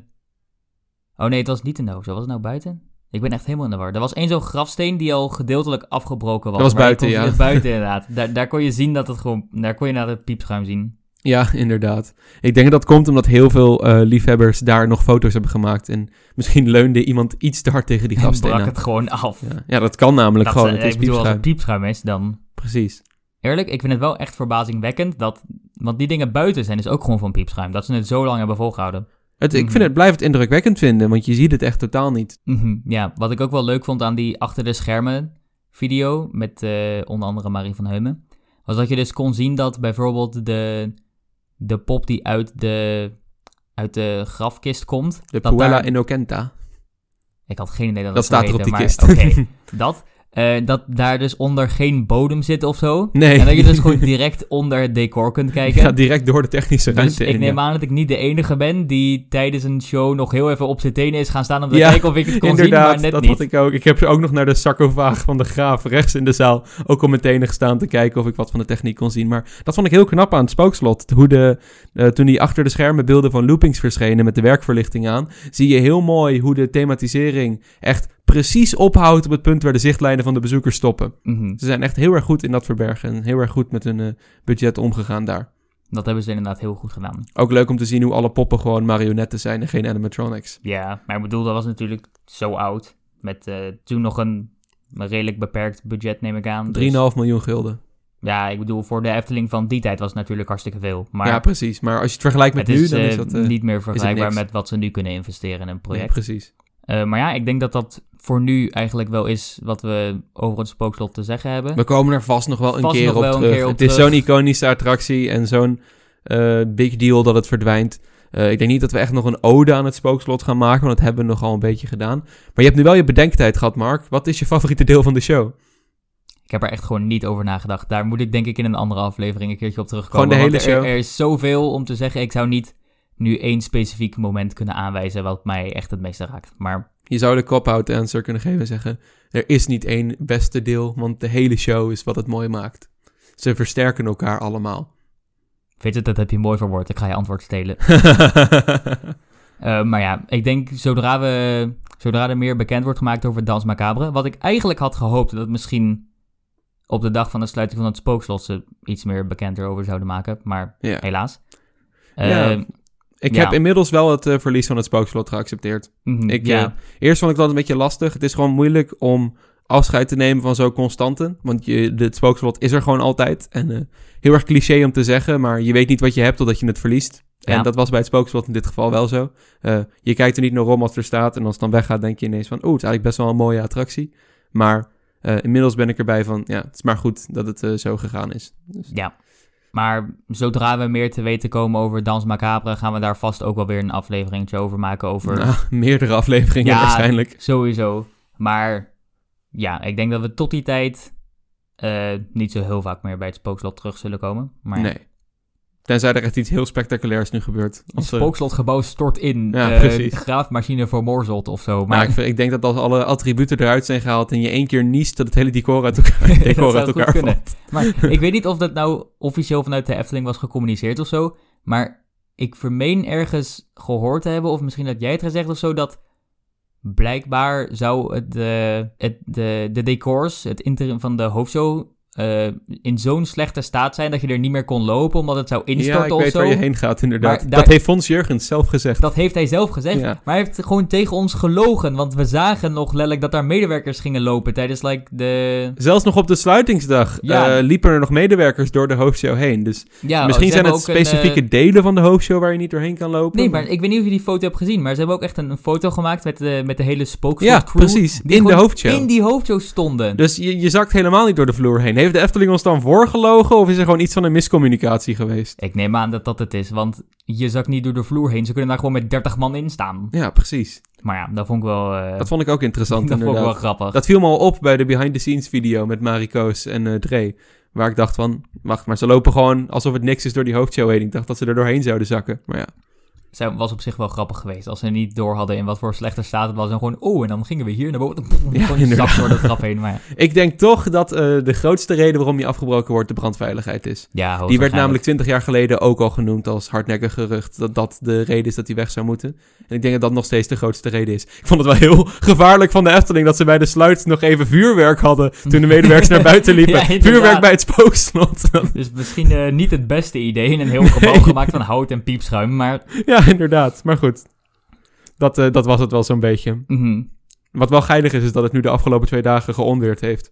Oh nee, het was niet in de hoofdshow. Was het nou buiten? Ik ben echt helemaal in de war. Er was één zo'n grafsteen die al gedeeltelijk afgebroken was. Dat was buiten, ja. buiten, inderdaad. Daar, daar kon je zien dat het gewoon... Daar kon je naar het piepschuim zien. Ja, inderdaad. Ik denk dat dat komt omdat heel veel uh, liefhebbers daar nog foto's hebben gemaakt. En misschien leunde iemand iets te hard tegen die grafsteen En aan. brak het gewoon af. Ja, ja dat kan namelijk Dat gewoon. is- Het is ik bedoel, als het piepschuim. piepschuim is, dan... Precies. Eerlijk, ik vind het wel echt verbazingwekkend dat... Want die dingen buiten zijn dus ook gewoon van piepschuim. Dat ze het zo lang hebben volgehouden. Het, ik Mhm. vind het, blijf het indrukwekkend vinden, want je ziet het echt totaal niet. Mhm, Ja, wat ik ook wel leuk vond aan die achter de schermen video met eh, onder andere Marie van Heumen, was dat je dus kon zien dat bijvoorbeeld de, de pop die uit de, uit de grafkist komt, De Puella daar- Innocenta. ik had geen idee dat Dat dat, staat er op die kist. maar Oké, dat. Eh, dat daar dus onder geen bodem zit of zo. Nee. En dat je dus gewoon direct onder het decor kunt kijken. Ja, direct door de technische Dus ruimte ik in, neem ja. aan dat ik niet de enige ben die tijdens een show nog heel even op zijn tenen is gaan staan om te Ja, kijken of ik het kon zien, maar net dat niet. had ik ook. Ik heb ook nog naar de sarcofaag van de graaf rechts in de zaal ook op mijn tenen gestaan te kijken of ik wat van de techniek kon zien. Maar dat vond ik heel knap aan het spookslot. Hoe de, eh, toen die achter de schermen beelden van loopings verschenen met de werkverlichting aan, zie je heel mooi hoe de thematisering echt precies ophoudt op het punt waar de zichtlijnen van de bezoekers stoppen. Mhm. Ze zijn echt heel erg goed in dat verbergen en heel erg goed met hun eh, budget omgegaan daar. Dat hebben ze inderdaad heel goed gedaan. Ook leuk om te zien hoe alle poppen gewoon marionetten zijn en geen animatronics. Ja, maar ik bedoel, dat was natuurlijk zo oud. Met eh, toen nog een redelijk beperkt budget, neem ik aan. 3,5 Dus, miljoen gulden. ja, ik bedoel, voor de Efteling van die tijd was het natuurlijk hartstikke veel. Maar ja, precies. Maar als je het vergelijkt met het nu, is, dan is eh, dat... niet meer vergelijkbaar met wat ze nu kunnen investeren in een nee, project. precies. Maar ja, ik denk dat dat voor nu eigenlijk wel is wat we over het spookslot te zeggen hebben. We komen er vast nog wel een Vast keer nog op wel een terug. keer op het is zo'n iconische attractie en zo'n eh, big deal dat het verdwijnt. Eh, ik denk niet dat we echt nog een ode aan het spookslot gaan maken, want dat hebben we nogal een beetje gedaan. Maar je hebt nu wel je bedenktijd gehad, Mark. Wat is je favoriete deel van de show? Ik heb er echt gewoon niet over nagedacht. Daar moet ik denk ik in een andere aflevering een keertje op terugkomen. Gewoon de hele er, show? er is zoveel om te zeggen. Ik zou niet nu één specifiek moment kunnen aanwijzen wat mij echt het meeste raakt. Maar Je zou de cop-out answer kunnen geven en zeggen... Er is niet één beste deel, want de hele show is wat het mooi maakt. Ze versterken elkaar allemaal. weet je, dat heb je mooi verwoord. Ik ga je antwoord stelen. Eh, maar ja, ik denk zodra, we, zodra er meer bekend wordt gemaakt over Dans Macabre... wat ik eigenlijk had gehoopt dat misschien op de dag van de sluiting van het spookslot... ze iets meer bekend erover zouden maken. Maar ja. helaas. Ja, Eh, Ik Ja. heb inmiddels wel het eh, verlies van het spookslot geaccepteerd. mhm, Ik, ja, eh, Eerst vond ik dat een beetje lastig. Het is gewoon moeilijk om afscheid te nemen van zo'n constanten. Want je, het spookslot is er gewoon altijd. En eh, heel erg cliché om te zeggen, maar je weet niet wat je hebt totdat je het verliest. Ja. En dat was bij het spookslot in dit geval wel zo. Je kijkt er niet naar om als er staat. En als het dan weggaat, denk je ineens van... Oeh, het is eigenlijk best wel een mooie attractie. Maar inmiddels ben ik erbij van... Ja, het is maar goed dat het zo gegaan is. Dus, Ja, maar zodra we meer te weten komen over Dans Macabre, gaan we daar vast ook wel weer een afleveringetje over maken. Over nou, meerdere afleveringen Ja, waarschijnlijk. sowieso. Maar ja, ik denk dat we tot die tijd eh, niet zo heel vaak meer bij het spookslot terug zullen komen. Maar Nee. Tenzij er echt iets heel spectaculairs nu gebeurt. Een Als er- spookslotgebouw stort in. Ja, eh, graafmachine voor Morzot of zo. maar ik, ik denk dat als alle attributen eruit zijn gehaald en je één keer niest, dat het hele decor uit elkaar, decor uit elkaar valt. Maar ik weet niet of dat nou officieel vanuit de Efteling was gecommuniceerd of zo. Maar ik vermeen ergens gehoord te hebben, of misschien dat jij het gezegd of zo, dat blijkbaar zou het, eh, het, de, de decors, het interim van de hoofdshow, eh, in zo'n slechte staat zijn dat je er niet meer kon lopen omdat het zou Ja, instorten ik of weet zo. waar je heen gaat, inderdaad. Daar- Dat heeft Fons Jurgens zelf gezegd. Dat heeft hij zelf gezegd. Ja. Maar hij heeft gewoon tegen ons gelogen. Want we zagen nog letterlijk dat daar medewerkers gingen lopen tijdens like, de... Zelfs nog op de sluitingsdag Ja. eh, liepen er nog medewerkers door de hoofdshow heen. Dus Ja, misschien zijn het een, specifieke eh, delen van de hoofdshow waar je niet doorheen kan lopen. Nee, maar ik weet niet of je die foto hebt gezien. Maar ze hebben ook echt een, een foto gemaakt met de, met de hele spookslot Ja, crew. precies. In de hoofdshow. In die hoofdshow stonden. Dus je, je zakt helemaal niet door de vloer heen. Heeft de Efteling ons dan voorgelogen of is er gewoon iets van een miscommunicatie geweest? Ik neem aan dat dat het is. Want je zakt niet door de vloer heen. Ze kunnen daar gewoon met 30 man in staan. Ja, precies. Maar ja, dat vond ik wel... eh, Dat vond ik ook interessant dat vond ik inderdaad. wel grappig. Dat viel me al op bij de behind-the-scenes video met Marikoos en eh Dre. Waar ik dacht van, wacht, maar ze lopen gewoon alsof het niks is door die hoofdshow heen. Ik dacht dat ze er doorheen zouden zakken. Maar ja, Zij was op zich wel grappig geweest. Als ze niet door hadden in wat voor slechte staat het was. En gewoon, oh, en dan gingen we hier naar boven. Ja, gewoon inderdaad. zak door de trap heen. Maar ja, ik denk toch dat eh, de grootste reden waarom die afgebroken wordt de brandveiligheid is. ja Die werd namelijk 20 jaar geleden ook al genoemd als hardnekkig gerucht. Dat dat de reden is dat hij weg zou moeten. En ik denk dat dat nog steeds de grootste reden is. Ik vond het wel heel gevaarlijk van de Efteling dat ze bij de sluit nog even vuurwerk hadden. Toen de medewerkers naar buiten liepen. Ja, vuurwerk bij het spookslot. Dus misschien eh, niet het beste idee in een heel gebouw gemaakt van hout en piepschuim. Maar ja, inderdaad. Maar goed. Dat, eh, dat was het wel zo'n beetje. mhm. Wat wel geinig is, is dat het nu de afgelopen twee dagen geonweerd heeft.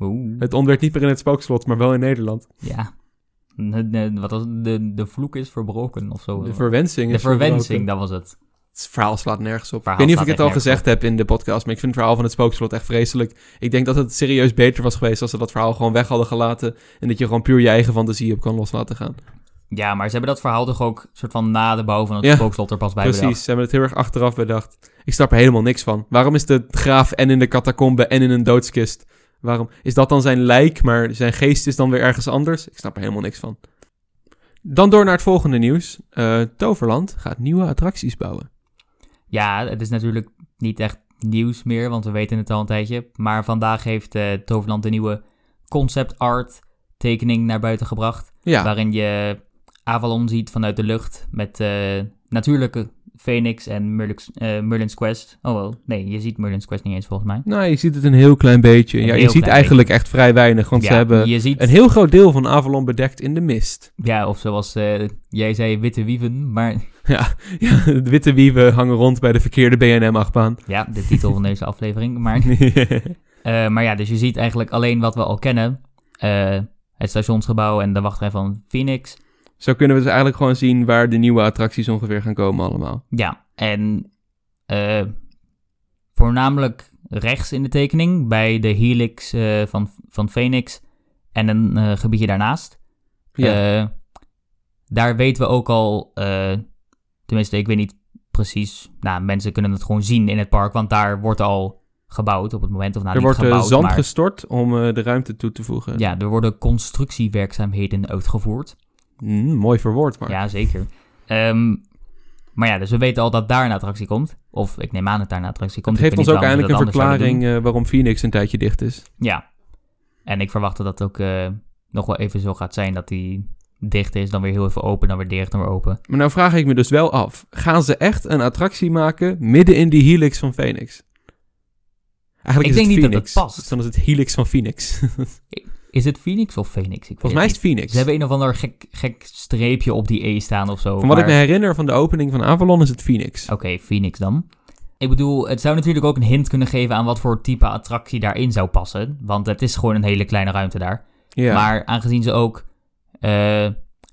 Oeh, Het onweert niet meer in het spookslot, maar wel in Nederland. ja. De, de- wat was het? De, de vloek is verbroken of zo. De verwensing De is verwensing, verbroken. dat was het. Het verhaal slaat nergens op. Verhaal ik weet niet of ik slaat het al echt gezegd heb in de podcast, maar ik vind het verhaal van het spookslot echt vreselijk. Ik denk dat het serieus beter was geweest als ze dat verhaal gewoon weg hadden gelaten. En dat je gewoon puur je eigen fantasie op kan los laten gaan. Ja, maar ze hebben dat verhaal toch ook soort van na de bouw van het Ja, spookslot er pas bij Precies, bedacht. ze hebben het heel erg achteraf bedacht. Ik snap er helemaal niks van. Waarom is de graaf en in de catacombe en in een doodskist? Waarom is dat dan zijn lijk, maar zijn geest is dan weer ergens anders? Ik snap er helemaal niks van. Dan door naar het volgende nieuws. Eh, Toverland gaat nieuwe attracties bouwen. Ja, het is natuurlijk niet echt nieuws meer, want we weten het al een tijdje. Maar vandaag heeft eh, Toverland de nieuwe concept art tekening naar buiten gebracht. Ja, Waarin je Avalon ziet vanuit de lucht met eh, natuurlijke Phoenix en Merlin's, eh, Merlin's Quest. Oh wel, nee, je ziet Merlin's Quest niet eens volgens mij. nou je ziet het een heel klein beetje. Een ja, je ziet eigenlijk echt vrij weinig, want ja, ze hebben je ziet, een heel groot deel van Avalon bedekt in de mist. ja, of zoals eh, jij zei, witte wieven. Maar Ja, ja de witte wieven hangen rond bij de verkeerde BNM-achtbaan. ja, de titel van deze aflevering. Maar, maar ja, dus je ziet eigenlijk alleen wat we al kennen. Het stationsgebouw en de wachtrij van Phoenix. Zo kunnen we dus eigenlijk gewoon zien waar de nieuwe attracties ongeveer gaan komen allemaal. Ja, en eh, voornamelijk rechts in de tekening bij de helix eh, van, van Phoenix en een eh, gebiedje daarnaast. Ja. Daar weten we ook al, tenminste ik weet niet precies, nou mensen kunnen het gewoon zien in het park, want daar wordt al gebouwd op het moment, of nou er wordt gebouwd, zand maar gestort om de ruimte toe te voegen. ja, er worden constructiewerkzaamheden uitgevoerd. Mm, mooi verwoord, maar. Ja, zeker. Ehm, maar ja, dus we weten al dat daar een attractie komt. Of ik neem aan dat daar een attractie komt. het geeft ons ook eindelijk een verklaring eh, waarom Phoenix een tijdje dicht is. Ja. En ik verwacht dat dat ook eh, nog wel even zo gaat zijn. Dat die dicht is, dan weer heel even open, dan weer dicht, dan weer open. Maar nou vraag ik me dus wel af. Gaan ze echt een attractie maken midden in die helix van Phoenix? Eigenlijk Ik is denk het niet dat het past. Dus dan is het helix van Phoenix. Is het Phoenix of Phoenix? Volgens mij is het Phoenix. Ze hebben een of ander gek, gek streepje op die E staan of zo. Van wat ik me herinner van de opening van Avalon is het Phoenix. Oké, Phoenix dan. Ik bedoel, het zou natuurlijk ook een hint kunnen geven aan wat voor type attractie daarin zou passen. Want het is gewoon een hele kleine ruimte daar. Ja. Maar aangezien ze ook eh,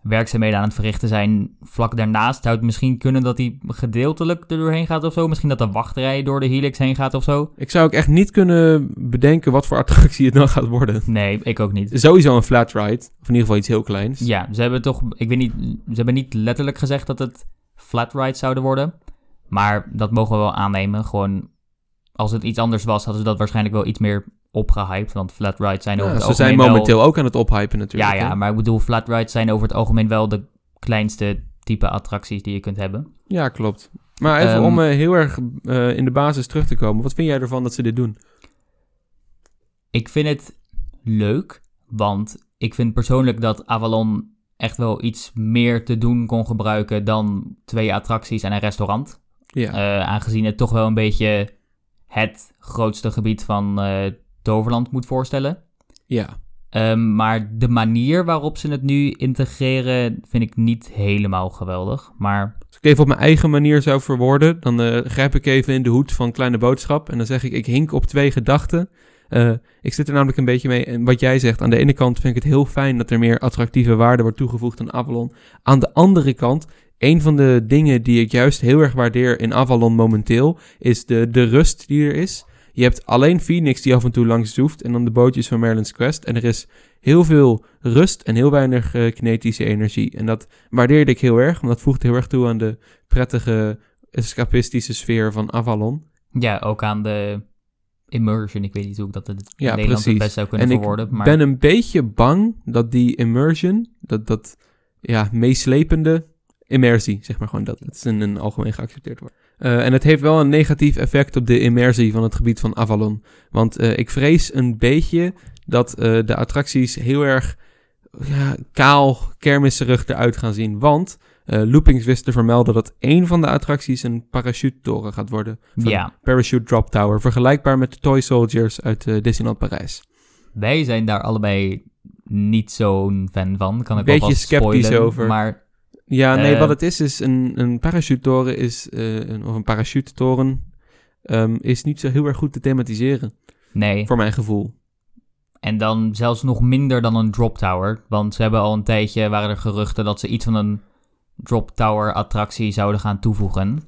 werkzaamheden aan het verrichten zijn vlak daarnaast, zou het misschien kunnen dat die gedeeltelijk er doorheen gaat of zo. Misschien dat de wachtrij door de helix heen gaat of zo. Ik zou ook echt niet kunnen bedenken wat voor attractie het dan gaat worden. Nee, ik ook niet. Sowieso een flat ride. Of in ieder geval iets heel kleins. Ja, ze hebben toch, ik weet niet, ze hebben niet letterlijk gezegd dat het flat rides zouden worden. Maar dat mogen we wel aannemen. Gewoon, als het iets anders was, hadden ze dat waarschijnlijk wel iets meer opgehyped. Want flat rides zijn over Ja, het ze zijn algemeen wel... momenteel ook aan het ophypen natuurlijk. Ja, ja, hè? maar ik bedoel, flat rides zijn over het algemeen wel de kleinste type attracties die je kunt hebben. Ja, klopt. Maar even Ehm, om eh, heel erg eh, in de basis terug te komen. Wat vind jij ervan dat ze dit doen? Ik vind het leuk, want ik vind persoonlijk dat Avalon echt wel iets meer te doen kon gebruiken dan twee attracties en een restaurant. Ja, Eh, aangezien het toch wel een beetje het grootste gebied van eh, Toverland moet voorstellen. ja. Ehm, maar de manier waarop ze het nu integreren vind ik niet helemaal geweldig. Maar Als ik even op mijn eigen manier zou verwoorden, dan eh, grijp ik even in de hoed van Kleine Boodschap. En dan zeg ik, ik hink op twee gedachten. Eh, ik zit er namelijk een beetje mee. En wat jij zegt, aan de ene kant vind ik het heel fijn dat er meer attractieve waarde wordt toegevoegd aan Avalon. Aan de andere kant, een van de dingen die ik juist heel erg waardeer in Avalon momenteel, is de, de rust die er is. Je hebt alleen Phoenix die af en toe langs zoeft en dan de bootjes van Merlin's Quest. En er is heel veel rust en heel weinig eh, kinetische energie. En dat waardeerde ik heel erg, want dat voegt heel erg toe aan de prettige escapistische sfeer van Avalon. ja, ook aan de immersion. Ik weet niet hoe ik dat in het Ja, Nederlands het best zou kunnen En ik verwoorden. Maar ben een beetje bang dat die immersion, dat, dat ja, meeslepende immersie, zeg maar gewoon dat. Het is een, een algemeen geaccepteerd woord. Eh, en het heeft wel een negatief effect op de immersie van het gebied van Avalon. Want eh, ik vrees een beetje dat eh, de attracties heel erg ja, kaal, kermisserig eruit gaan zien. Want Loopings wist te vermelden dat één van de attracties een parachutetoren gaat worden. Ja, Parachute Drop Tower. Vergelijkbaar met de Toy Soldiers uit Disneyland Parijs. wij zijn daar allebei niet zo'n fan van. Kan ik Beetje alvast sceptisch spoilen, over. Maar Ja, nee, Eh, wat het is, is een, een parachutetoren is, eh, een, of een parachutetoren, ehm, is niet zo heel erg goed te thematiseren, nee. voor mijn gevoel. En dan zelfs nog minder dan een drop tower. Want ze hebben al een tijdje, waren er geruchten dat ze iets van een drop tower attractie zouden gaan toevoegen.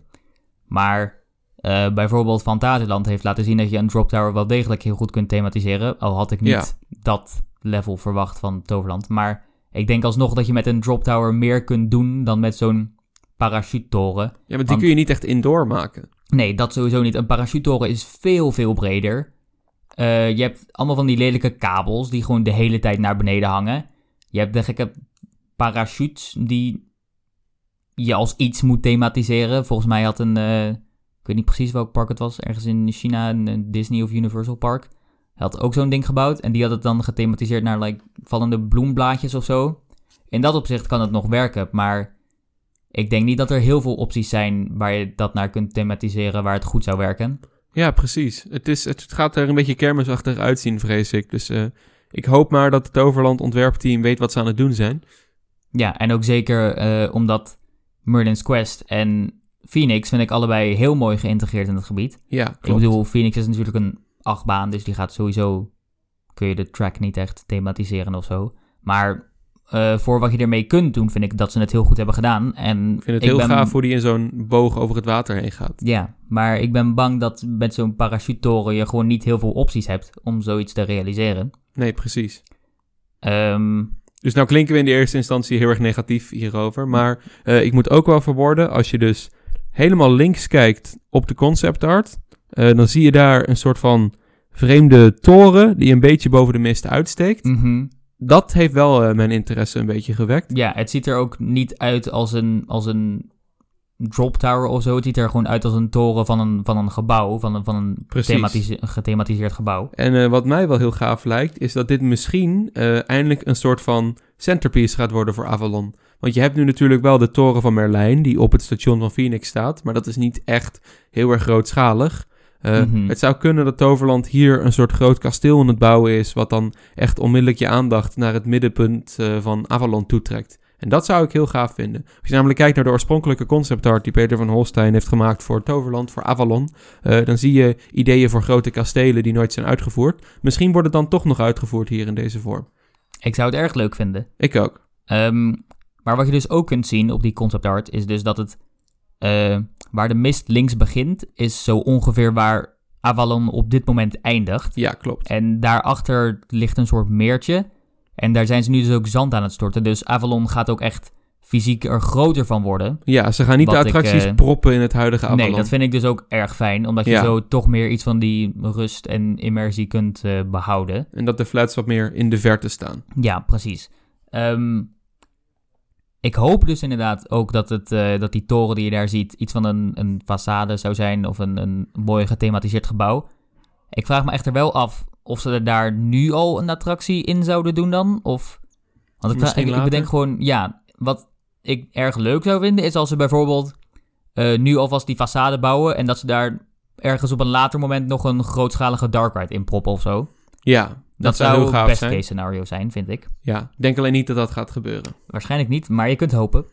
Maar eh, bijvoorbeeld Fantasieland heeft laten zien dat je een drop tower wel degelijk heel goed kunt thematiseren. Al had ik niet Ja. dat level verwacht van Toverland. Maar ik denk alsnog dat je met een drop tower meer kunt doen dan met zo'n parachutetoren. Ja, maar die Want- kun je niet echt indoor maken. Nee, dat sowieso niet. Een parachutetoren is veel, veel breder. Eh, je hebt allemaal van die lelijke kabels die gewoon de hele tijd naar beneden hangen. Je hebt de gekke parachutes die je als iets moet thematiseren. Volgens mij had een, eh, ik weet niet precies welk park het was, ergens in China, een Disney of Universal park. Hij had ook zo'n ding gebouwd en die had het dan gethematiseerd naar like, vallende bloemblaadjes of zo. In dat opzicht kan het nog werken, maar ik denk niet dat er heel veel opties zijn waar je dat naar kunt thematiseren waar het goed zou werken. Ja, precies. Het, is, het gaat er een beetje kermisachtig uitzien, vrees ik. Dus eh, ik hoop maar dat het Overland ontwerpteam weet wat ze aan het doen zijn. Ja, en ook zeker eh, omdat Merlin's Quest en Phoenix vind ik allebei heel mooi geïntegreerd in het gebied. Ja, Ik klopt. bedoel, Phoenix is natuurlijk een achtbaan, dus die gaat sowieso... kun je de track niet echt thematiseren of zo. Maar eh, voor wat je ermee kunt doen, vind ik dat ze het heel goed hebben gedaan. En ik vind het heel ben- gaaf hoe die in zo'n boog over het water heen gaat. Ja, maar ik ben bang dat met zo'n parachutetoren je gewoon niet heel veel opties hebt om zoiets te realiseren. Nee, precies. Ehm, Dus nou klinken we in de eerste instantie heel erg negatief hierover. Maar eh, ik moet ook wel verwoorden, als je dus helemaal links kijkt op de concept art, eh, dan zie je daar een soort van vreemde toren die een beetje boven de mist uitsteekt. mhm. Dat heeft wel eh, mijn interesse een beetje gewekt. Ja, het ziet er ook niet uit als een, als een drop tower of zo. Het ziet er gewoon uit als een toren van een, van een gebouw, van een, van een gethematiseerd gebouw. En eh, wat mij wel heel gaaf lijkt, is dat dit misschien eh, eindelijk een soort van centerpiece gaat worden voor Avalon. Want je hebt nu natuurlijk wel de toren van Merlijn, die op het station van Phoenix staat. Maar dat is niet echt heel erg grootschalig. Eh, Mhm. Het zou kunnen dat Toverland hier een soort groot kasteel aan het bouwen is, wat dan echt onmiddellijk je aandacht naar het middenpunt eh, van Avalon toetrekt. En dat zou ik heel gaaf vinden. Als je namelijk kijkt naar de oorspronkelijke concept art die Peter van Holstein heeft gemaakt voor Toverland, voor Avalon, eh, dan zie je ideeën voor grote kastelen die nooit zijn uitgevoerd. Misschien wordt het dan toch nog uitgevoerd hier in deze vorm. Ik zou het erg leuk vinden. Ik ook. Ehm, maar wat je dus ook kunt zien op die concept art is dus dat het eh, waar de mist links begint, is zo ongeveer waar Avalon op dit moment eindigt. Ja, klopt. En daarachter ligt een soort meertje. En daar zijn ze nu dus ook zand aan het storten. Dus Avalon gaat ook echt fysiek er groter van worden. Ja, ze gaan niet de ik, attracties eh, proppen in het huidige Avalon. Nee, dat vind ik dus ook erg fijn. Omdat je Ja. zo toch meer iets van die rust en immersie kunt eh, behouden. En dat de flats wat meer in de verte staan. Ja, precies. Ehm, ik hoop dus inderdaad ook dat, het, eh, dat die toren die je daar ziet iets van een, een façade zou zijn of een, een mooi gethematiseerd gebouw. Ik vraag me echter wel af of ze er daar nu al een attractie in zouden doen dan. Of, want ik, Misschien ik, ik later. bedenk gewoon, ja, wat ik erg leuk zou vinden is als ze bijvoorbeeld eh, nu alvast die façade bouwen en dat ze daar ergens op een later moment nog een grootschalige dark ride in proppen of zo. Ja, dat, Dat, zou gaaf best zijn. case scenario zijn, vind ik. Ja, ik denk alleen niet dat dat gaat gebeuren. Waarschijnlijk niet, maar je kunt hopen.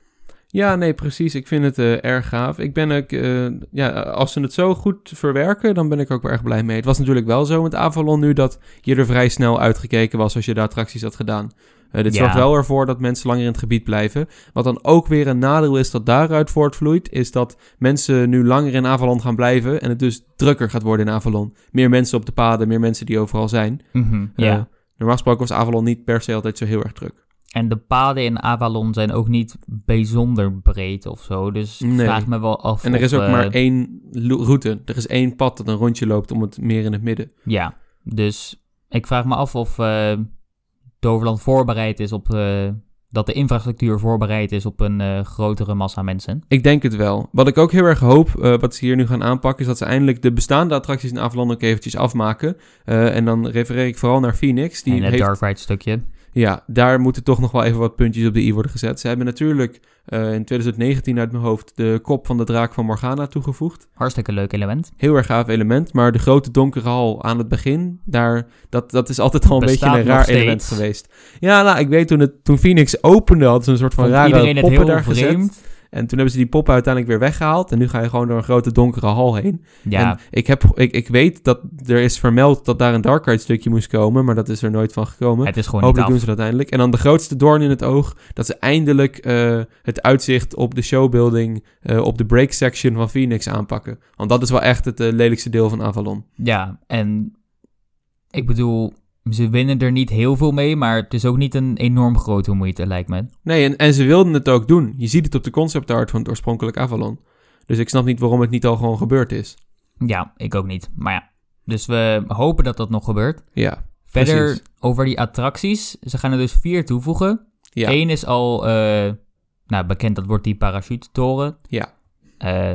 Ja, nee, precies. Ik vind het eh, erg gaaf. Ik ben ook, eh, ja, als ze het zo goed verwerken, dan ben ik ook wel erg blij mee. Het was natuurlijk wel zo met Avalon nu dat je er vrij snel uitgekeken was als je de attracties had gedaan. Eh, dit Ja. zorgt wel ervoor dat mensen langer in het gebied blijven. Wat dan ook weer een nadeel is dat daaruit voortvloeit, is dat mensen nu langer in Avalon gaan blijven en het dus drukker gaat worden in Avalon. Meer mensen op de paden, meer mensen die overal zijn. Eh, ja. normaal gesproken was Avalon niet per se altijd zo heel erg druk. En de paden in Avalon zijn ook niet bijzonder breed of zo. Dus ik Nee. vraag me wel af. En er is ook eh, maar één lo- route. Er is één pad dat een rondje loopt om het meer in het midden. Ja, dus ik vraag me af of eh Toverland voorbereid is op. eh, dat de infrastructuur voorbereid is op een eh, grotere massa mensen. Ik denk het wel. Wat ik ook heel erg hoop, eh, wat ze hier nu gaan aanpakken, is dat ze eindelijk de bestaande attracties in Avalon ook eventjes afmaken. En dan refereer ik vooral naar Phoenix. Die en het heeft, Dark Ride stukje. Ja, daar moeten toch nog wel even wat puntjes op de i worden gezet. Ze hebben natuurlijk eh, in 2019 uit mijn hoofd de kop van de draak van Morgana toegevoegd. Hartstikke leuk element. Heel erg gaaf element, maar de grote donkere hal aan het begin, daar, dat, dat is altijd al een Bestaat beetje een raar steeds. element geweest. Ja, nou, ik weet toen, het, toen Phoenix opende, hadden ze een soort van Vond rare poppen heel daar gezet. En toen hebben ze die poppen uiteindelijk weer weggehaald. En nu ga je gewoon door een grote donkere hal heen. Ja, En ik, heb, ik, ik weet dat er is vermeld dat daar een Dark Ride stukje moest komen. Maar dat is er nooit van gekomen. het is gewoon Hopelijk doen ze af. dat eindelijk. En dan de grootste doorn in het oog. Dat ze eindelijk eh, het uitzicht op de showbuilding. eh, op de break section van Phoenix aanpakken. Want dat is wel echt het eh, lelijkste deel van Avalon. Ja, en ik bedoel, ze winnen er niet heel veel mee, maar het is ook niet een enorm grote moeite, lijkt me. Nee, en, en ze wilden het ook doen. Je ziet het op de concept art van het oorspronkelijk Avalon. Dus ik snap niet waarom het niet al gewoon gebeurd is. Ja, ik ook niet. Maar ja, dus we hopen dat dat nog gebeurt. Ja, Verder Precies. over die attracties. Ze gaan er dus vier toevoegen. ja, Eén is al eh, nou, bekend, dat wordt die parachutetoren. ja. Eh,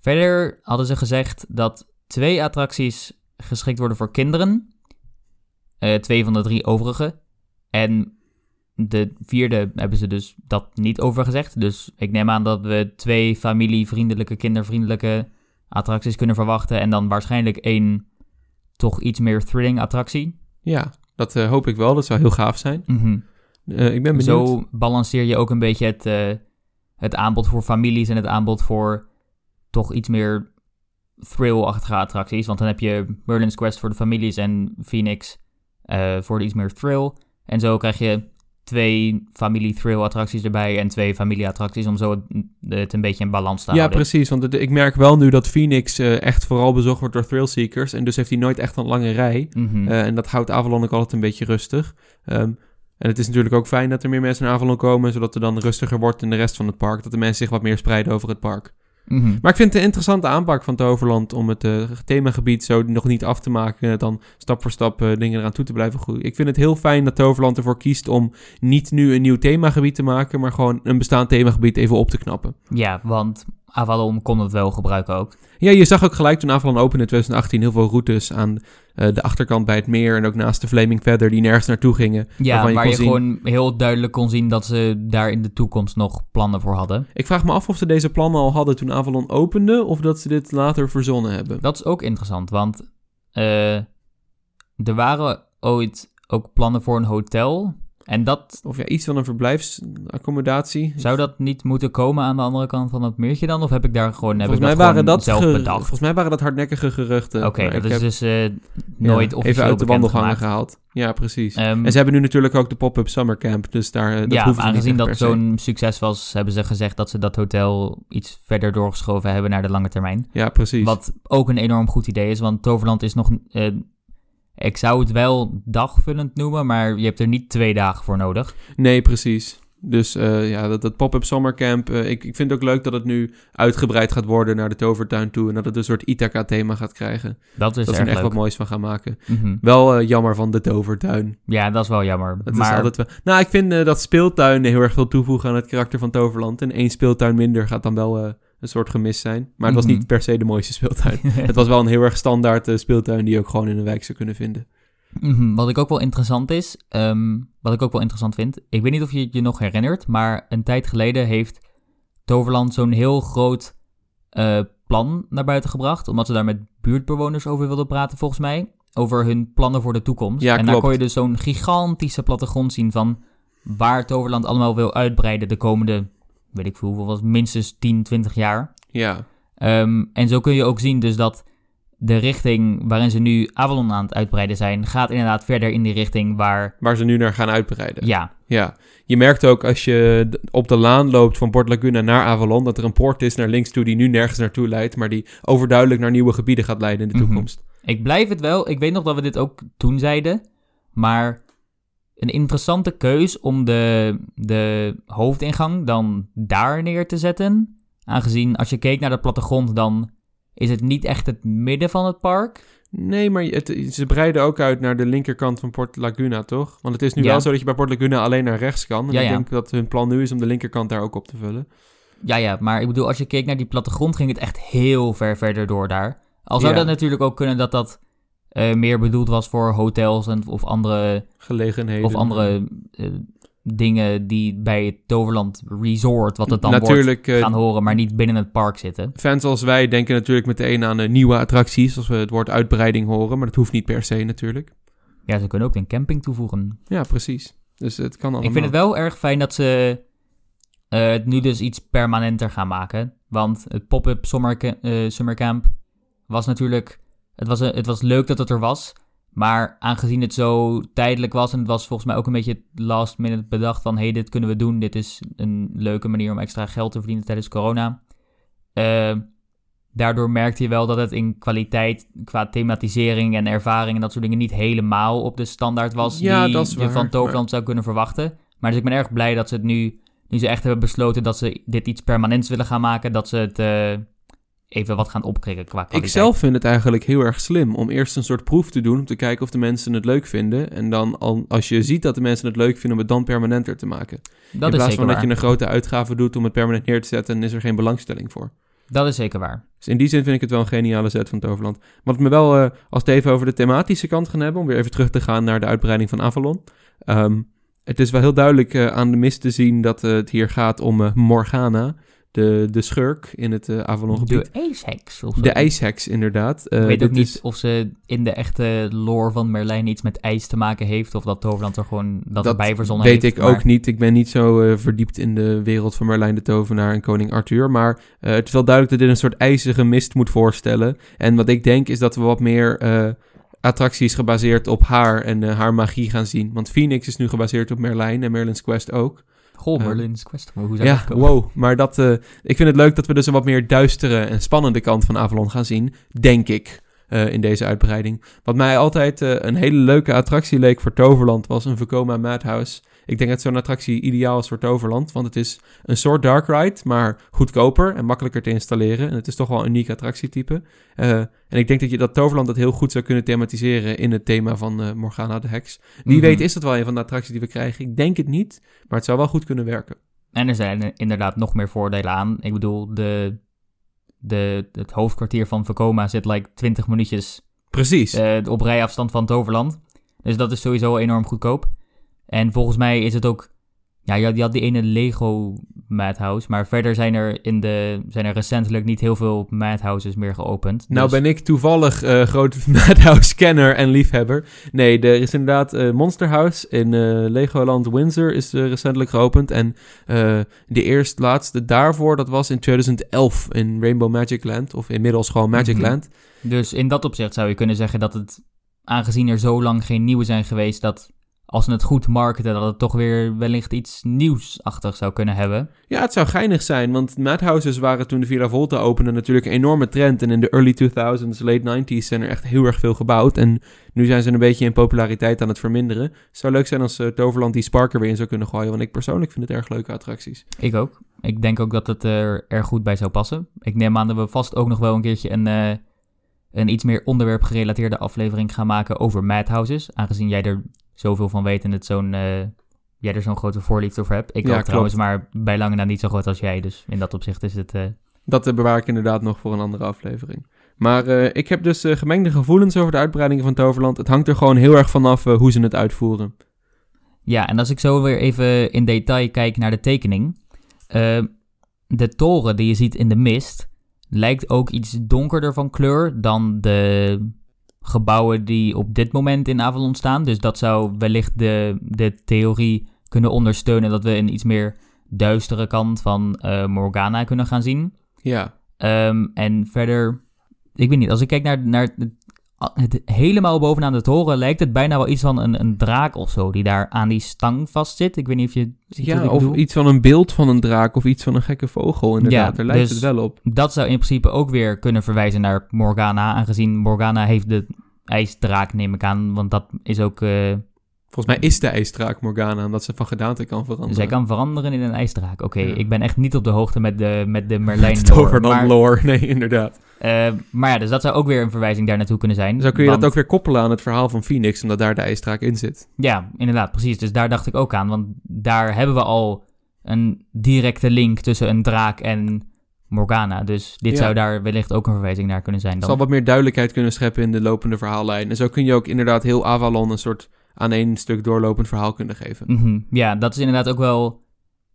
verder hadden ze gezegd dat twee attracties geschikt worden voor kinderen. Eh, twee van de drie overige. En de vierde hebben ze dus dat niet over gezegd. Dus ik neem aan dat we twee familievriendelijke, kindervriendelijke attracties kunnen verwachten. En dan waarschijnlijk één toch iets meer thrilling attractie. Ja, dat eh, hoop ik wel. Dat zou heel gaaf zijn. Mhm. Eh, ik ben benieuwd. Zo balanceer je ook een beetje het, het aanbod voor families en het aanbod voor toch iets meer thrill-achtige attracties. Want dan heb je Merlin's Quest voor de families en Phoenix eh, voor de iets meer thrill. En zo krijg je twee familie-thrill-attracties erbij en twee familie-attracties om zo het, een beetje in balans te Ja, houden. precies. Want het- ik merk wel nu dat Phoenix eh, echt vooral bezocht wordt door thrillseekers. En dus heeft hij nooit echt een lange rij. Mhm. Eh, en dat houdt Avalon ook altijd een beetje rustig. Ehm, en het is natuurlijk ook fijn dat er meer mensen naar Avalon komen, zodat er dan rustiger wordt in de rest van het park. Dat de mensen zich wat meer spreiden over het park. Mhm. Maar ik vind het een interessante aanpak van Toverland om het eh, themagebied zo nog niet af te maken. Dan stap voor stap eh, dingen eraan toe te blijven groeien. Ik vind het heel fijn dat Toverland ervoor kiest om niet nu een nieuw themagebied te maken, maar gewoon een bestaand themagebied even op te knappen. Ja, want Avalon kon het wel gebruiken ook. Ja, je zag ook gelijk toen Avalon opende in 2018 heel veel routes aan eh, de achterkant bij het meer en ook naast de Flaming Feather die nergens naartoe gingen. Ja, je waar je zien- gewoon heel duidelijk kon zien dat ze daar in de toekomst nog plannen voor hadden. Ik vraag me af of ze deze plannen al hadden toen Avalon opende of dat ze dit later verzonnen hebben. Dat is ook interessant, want eh, er waren ooit ook plannen voor een hotel. En dat Of ja, iets van een verblijfsaccommodatie. zou dat niet moeten komen aan de andere kant van het meertje dan? Of heb ik daar gewoon, heb volgens, ik mij waren dat zelf bedacht? volgens mij waren dat hardnekkige geruchten. Oké, dat is heb- dus ja, nooit officieel Even uit de wandelgangen gehaald. Ja, precies. Ehm, en ze hebben nu natuurlijk ook de pop-up summercamp, dus daar eh, dat ja, aangezien dat zo'n succes was, hebben ze gezegd dat ze dat hotel iets verder doorgeschoven hebben naar de lange termijn. Ja, precies. Wat ook een enorm goed idee is, want Toverland is nog... eh, ik zou het wel dagvullend noemen, maar je hebt er niet twee dagen voor nodig. Nee, precies. Dus eh, ja, dat, dat pop-up summercamp. eh, ik, ik vind het ook leuk dat het nu uitgebreid gaat worden naar de tovertuin toe. En dat het een soort Ithaca-thema gaat krijgen. Dat is dat ze er echt leuk. wat moois van gaan maken. Mhm. Wel eh, jammer van de tovertuin. Ja, dat is wel jammer. Maar is altijd wel... Nou, ik vind dat speeltuinen heel erg veel toevoegen aan het karakter van Toverland. En één speeltuin minder gaat dan wel een soort gemis zijn. Maar het was Mhm. niet per se de mooiste speeltuin. het was wel een heel erg standaard eh, speeltuin die je ook gewoon in een wijk zou kunnen vinden. Mhm, Wat ik ook wel interessant is, ehm, wat ik ook wel interessant vind, ik weet niet of je het je nog herinnert, maar een tijd geleden heeft Toverland zo'n heel groot eh, plan naar buiten gebracht, omdat ze daar met buurtbewoners over wilden praten volgens mij, over hun plannen voor de toekomst. Ja, en daar kon je dus zo'n gigantische plattegrond zien van waar Toverland allemaal wil uitbreiden de komende, weet ik veel hoeveel, was minstens 10, 20 jaar. Ja, Ehm, en zo kun je ook zien dus dat de richting waarin ze nu Avalon aan het uitbreiden zijn, gaat inderdaad verder in die richting waar, waar ze nu naar gaan uitbreiden. ja, Ja, je merkt ook als je op de laan loopt van Port Laguna naar Avalon... dat er een poort is naar links toe die nu nergens naartoe leidt... maar die overduidelijk naar nieuwe gebieden gaat leiden in de Mhm. toekomst. ik blijf het wel, ik weet nog dat we dit ook toen zeiden, maar een interessante keus om de, de hoofdingang dan daar neer te zetten, aangezien als je keek naar de plattegrond, dan is het niet echt het midden van het park. Nee, maar het, ze breiden ook uit naar de linkerkant van Port Laguna, toch? Want het is nu Ja. wel zo dat je bij Port Laguna alleen naar rechts kan. En Ja, ik ja. denk dat hun plan nu is om de linkerkant daar ook op te vullen. Ja, ja, maar ik bedoel, als je keek naar die plattegrond, ging het echt heel ver verder door daar. Al zou dat natuurlijk ook kunnen dat dat eh, meer bedoeld was voor hotels en, of andere, Gelegenheden. of andere eh, dingen die bij het Toverland Resort, wat het dan Natuurlijk, wordt, eh, gaan horen, maar niet binnen het park zitten. fans als wij denken natuurlijk meteen aan nieuwe attracties... als we het woord uitbreiding horen, maar dat hoeft niet per se natuurlijk. Ja, ze kunnen ook een camping toevoegen. Ja, precies. Dus het kan allemaal. Ik vind het wel erg fijn dat ze het nu dus iets permanenter gaan maken. Want het pop-up summerca- eh, summercamp was natuurlijk... Het was, eh, het was leuk dat het er was. Maar aangezien het zo tijdelijk was... en het was volgens mij ook een beetje last minute bedacht van... hey, dit kunnen we doen. Dit is een leuke manier om extra geld te verdienen tijdens corona. Eh, daardoor merkte je wel dat het in kwaliteit... qua thematisering en ervaring en dat soort dingen... niet helemaal op de standaard was... Ja, die je van Toverland zou kunnen verwachten. Maar dus ik ben erg blij dat ze het nu... nu ze echt hebben besloten dat ze dit iets permanents willen gaan maken... dat ze het eh, even wat gaan opkrikken qua kwaliteit. Ik zelf vind het eigenlijk heel erg slim om eerst een soort proef te doen... om te kijken of de mensen het leuk vinden. En dan, al- als je ziet dat de mensen het leuk vinden... om het dan permanenter te maken. Dat In is plaats van dat je een grote uitgave doet om het permanent neer te zetten... en is er geen belangstelling voor. Dat is zeker waar. Dus in die zin vind ik het wel een geniale zet van Toverland. Wat me wel, eh, als we het even over de thematische kant gaan hebben... om weer even terug te gaan naar de uitbreiding van Avalon... Ehm, het is wel heel duidelijk eh, aan de mist te zien dat eh, het hier gaat om Morgana... De, de schurk in het eh, Avalon-gebied. De ijsheks of zo. De ijsheks, inderdaad. Eh, Ik weet ook niet is- of ze in de echte lore van Merlijn iets met ijs te maken heeft... of dat Toverland er gewoon dat, erbij verzonnen weet heeft. ik maar- ook niet. Ik ben niet zo eh, verdiept in de wereld van Merlijn de Tovenaar en koning Arthur. Maar het is wel duidelijk dat dit een soort ijzige mist moet voorstellen. En wat ik denk is dat we wat meer attracties gebaseerd op haar en haar magie gaan zien. Want Phoenix is nu gebaseerd op Merlijn en Merlin's Quest ook. Goh, Eh, Merlin's Quest. Maar hoe zou Ja, dat wow. Maar dat, eh, ik vind het leuk dat we dus een wat meer duistere en spannende kant van Avalon gaan zien. Denk ik. eh, in deze uitbreiding. Wat mij altijd eh, een hele leuke attractie leek voor Toverland was een Vekoma Madhouse. Ik denk dat zo'n attractie ideaal is voor Toverland, want het is een soort dark ride, maar goedkoper en makkelijker te installeren. En het is toch wel een uniek attractietype. Eh, en ik denk dat je dat Toverland dat heel goed zou kunnen thematiseren in het thema van eh, Morgana de Heks. Wie Mhm. weet is dat wel een van de attracties die we krijgen. Ik denk het niet, maar het zou wel goed kunnen werken. En er zijn er inderdaad nog meer voordelen aan. Ik bedoel, de, de, het hoofdkwartier van Vekoma zit like 20 minuutjes Precies. eh, op rijafstand van Toverland. Dus dat is sowieso enorm goedkoop. En volgens mij is het ook... Ja, je had, je had die ene Lego Madhouse. Maar verder zijn er, in de, zijn er recentelijk niet heel veel Madhouses meer geopend. Nou Dus- ben ik toevallig eh grote Madhouse-kenner en liefhebber. Nee, er is inderdaad eh, Monster House in eh, Legoland Windsor is recentelijk geopend. En de eerst laatste daarvoor, dat was in 2011 in Rainbow Magic Land. Of inmiddels gewoon Magic Mhm. Land. Dus in dat opzicht zou je kunnen zeggen dat het... Aangezien er zo lang geen nieuwe zijn geweest... dat als ze het goed marketen, dat het toch weer wellicht iets nieuwsachtig zou kunnen hebben. Ja, het zou geinig zijn, want madhouses waren toen de Villa Volta opende natuurlijk een enorme trend. En in de early 2000s, late 90s zijn er echt heel erg veel gebouwd. En nu zijn ze een beetje in populariteit aan het verminderen. Het zou leuk zijn als uh, Toverland die Spark er weer in zou kunnen gooien, want ik persoonlijk vind het erg leuke attracties. Ik ook. Ik denk ook dat het er erg goed bij zou passen. Ik neem aan dat we vast ook nog wel een keertje een, uh, een iets meer onderwerp gerelateerde aflevering gaan maken over madhouses. Aangezien jij er zoveel van weet en het zo'n, uh, jij er zo'n grote voorliefde over hebt. Ik ja, ook trouwens, maar bij lange na niet zo groot als jij. Dus in dat opzicht is het... Uh... Dat bewaar ik inderdaad nog voor een andere aflevering. Maar uh, ik heb dus gemengde gevoelens over de uitbreidingen van Toverland. Het hangt er gewoon heel erg vanaf hoe ze het uitvoeren. Ja, en als ik zo weer even in detail kijk naar de tekening. de toren die je ziet in de mist lijkt ook iets donkerder van kleur dan de gebouwen die op dit moment in Avalon staan. Dus dat zou wellicht de, de theorie kunnen ondersteunen dat we een iets meer duistere kant van uh, Morgana kunnen gaan zien. Ja. Um, en verder, ik weet niet, als ik kijk naar, naar het, het, helemaal bovenaan de toren, lijkt het bijna wel iets van een, een draak of zo, die daar aan die stang vastzit. Ik weet niet of je. Ja, of iets van een beeld van een draak of iets van een gekke vogel. Inderdaad, ja, daar lijkt dus het wel op. Dat zou in principe ook weer kunnen verwijzen naar Morgana, aangezien Morgana heeft de ijsdraak, neem ik aan. Want dat is ook... Uh... Volgens mij is de ijsdraak Morgana, omdat ze van gedaante kan veranderen. Zij kan veranderen in een ijsdraak. Oké, ik ben echt niet op de hoogte met de, met de Merlijn over dan maar, lore, nee, inderdaad. Uh, maar ja, dus dat zou ook weer een verwijzing daar naartoe kunnen zijn. Zo kun je dat ook weer koppelen aan het verhaal van Phoenix, omdat daar de ijsdraak in zit. Ja, inderdaad, precies. Dus daar dacht ik ook aan, want daar hebben we al een directe link tussen een draak en Morgana. Dus dit zou daar wellicht ook een verwijzing naar kunnen zijn. Dan. Zal wat meer duidelijkheid kunnen scheppen in de lopende verhaallijn. En zo kun je ook inderdaad heel Avalon een soort aan één stuk doorlopend verhaal kunnen geven. Mhm. Ja, dat is inderdaad ook wel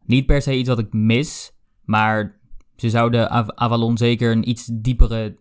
niet per se iets wat ik mis. Maar ze zouden Avalon zeker een iets diepere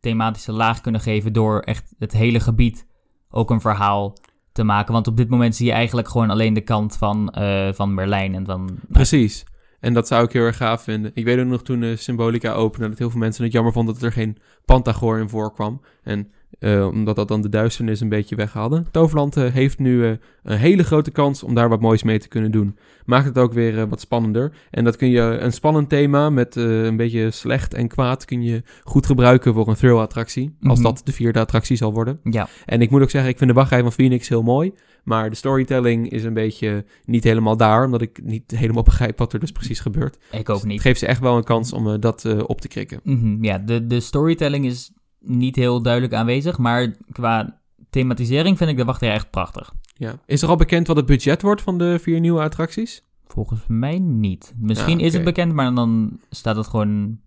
thematische laag kunnen geven door echt het hele gebied ook een verhaal te maken. Want op dit moment zie je eigenlijk gewoon alleen de kant van, uh, van Merlijn en dan... Precies. En dat zou ik heel erg gaaf vinden. Ik weet ook nog toen uh, Symbolica opende dat heel veel mensen het jammer vonden dat er geen Pantagor in voorkwam. En uh, omdat dat dan de duisternis een beetje weghaalde. Toverland uh, heeft nu uh, een hele grote kans om daar wat moois mee te kunnen doen. Maakt het ook weer wat spannender. En dat kun je een spannend thema met een beetje slecht en kwaad kun je goed gebruiken voor een thrill-attractie. Als mhm. dat de vierde attractie zal worden. Ja. En ik moet ook zeggen, ik vind de wachtrij van Phoenix heel mooi. Maar de storytelling is een beetje niet helemaal daar. Omdat ik niet helemaal begrijp wat er dus precies gebeurt. Ik ook dus niet. Het geeft ze echt wel een kans om dat op te krikken. Mm Ja, de, de storytelling is niet heel duidelijk aanwezig. Maar qua thematisering vind ik de wachtrij echt prachtig. Ja. Is er al bekend wat het budget wordt van de vier nieuwe attracties? Volgens mij niet. Misschien is het bekend, maar dan staat het gewoon...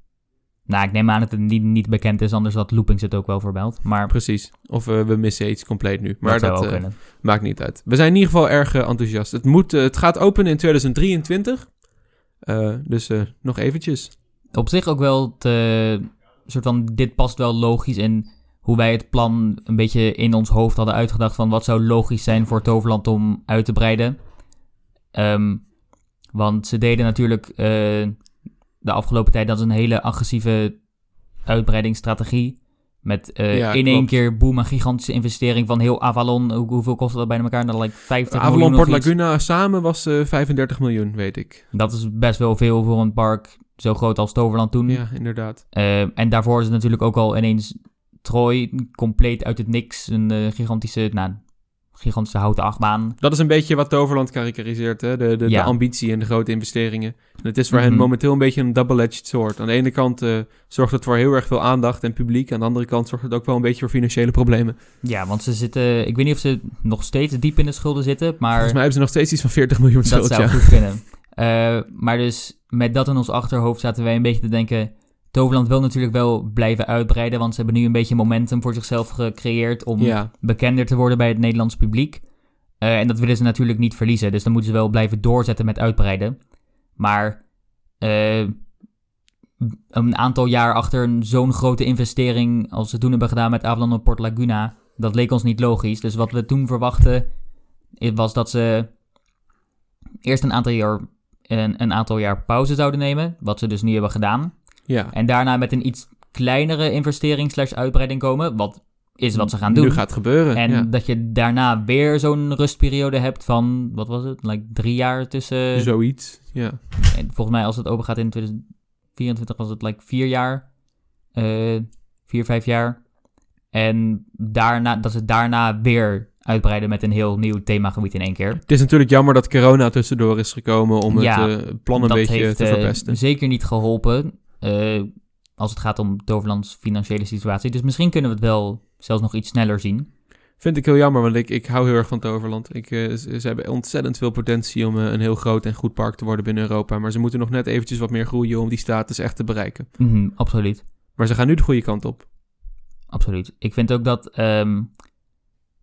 Nou, ik neem aan dat het niet, niet bekend is, anders had Loopings het ook wel vermeld. Maar... Precies. Of uh, we missen iets compleet nu. Maar dat, dat uh, maakt niet uit. We zijn in ieder geval erg uh, enthousiast. Het, moet, het gaat openen in 2023. dus nog eventjes. Op zich ook wel te soort van, dit past wel logisch in hoe wij het plan een beetje in ons hoofd hadden uitgedacht van wat zou logisch zijn voor Toverland om uit te breiden. Ehm, want ze deden natuurlijk uh, de afgelopen tijd dat is een hele agressieve uitbreidingsstrategie. Met uh, in één keer boem, een gigantische investering van heel Avalon. Hoe, hoeveel kostte dat bij elkaar? Dan like 50 Avalon miljoen Port Laguna samen was uh, eh, 35 miljoen, weet ik. Dat is best wel veel voor een park zo groot als Toverland toen. Ja, inderdaad. Uh, en daarvoor is het natuurlijk ook al ineens Troy, compleet uit het niks. Een gigantische, nou, gigantische houten achtbaan. Dat is een beetje wat Toverland karakteriseert, hè? De, de, ja. de ambitie en de grote investeringen. En het is voor hen mhm. momenteel een beetje een double-edged sword. Aan de ene kant uh, zorgt het voor heel erg veel aandacht en publiek. Aan de andere kant zorgt het ook wel een beetje voor financiële problemen. Ja, want ze zitten... Ik weet niet of ze nog steeds diep in de schulden zitten, maar... Volgens mij hebben ze nog steeds iets van 40 miljoen schuld, Dat zou goed kunnen. Uh, maar dus met dat in ons achterhoofd zaten wij een beetje te denken... Toverland wil natuurlijk wel blijven uitbreiden, want ze hebben nu een beetje momentum voor zichzelf gecreëerd om bekender te worden bij het Nederlands publiek. Uh, en dat willen ze natuurlijk niet verliezen, dus dan moeten ze wel blijven doorzetten met uitbreiden. Maar uh, een aantal jaar achter zo'n grote investering als ze toen hebben gedaan met Avalon en Port Laguna, dat leek ons niet logisch. Dus wat we toen verwachten was dat ze eerst een aantal jaar een, een aantal jaar pauze zouden nemen. Wat ze dus nu hebben gedaan. Ja. En daarna met een iets kleinere investering slash uitbreiding komen. Wat is wat ze gaan doen. Nu gaat het gebeuren. en ja. dat je daarna weer zo'n rustperiode hebt van, wat was het, like drie jaar tussen... Zoiets, ja. En volgens mij als het open gaat in 2024 was het like vier jaar. eh vier, vijf jaar. En daarna, dat ze daarna weer uitbreiden met een heel nieuw themagebied in één keer. Het is natuurlijk jammer dat corona tussendoor is gekomen om Ja, het eh, plan een beetje heeft te eh, verpesten. zeker niet geholpen eh, als het gaat om Toverlands financiële situatie. Dus misschien kunnen we het wel zelfs nog iets sneller zien. Vind ik heel jammer, want ik, ik hou heel erg van Toverland. Ik, eh, ze, ze hebben ontzettend veel potentie om eh, een heel groot en goed park te worden binnen Europa. Maar ze moeten nog net eventjes wat meer groeien om die status echt te bereiken. Mhm, absoluut. Maar ze gaan nu de goede kant op. Absoluut. Ik vind ook dat. ehm,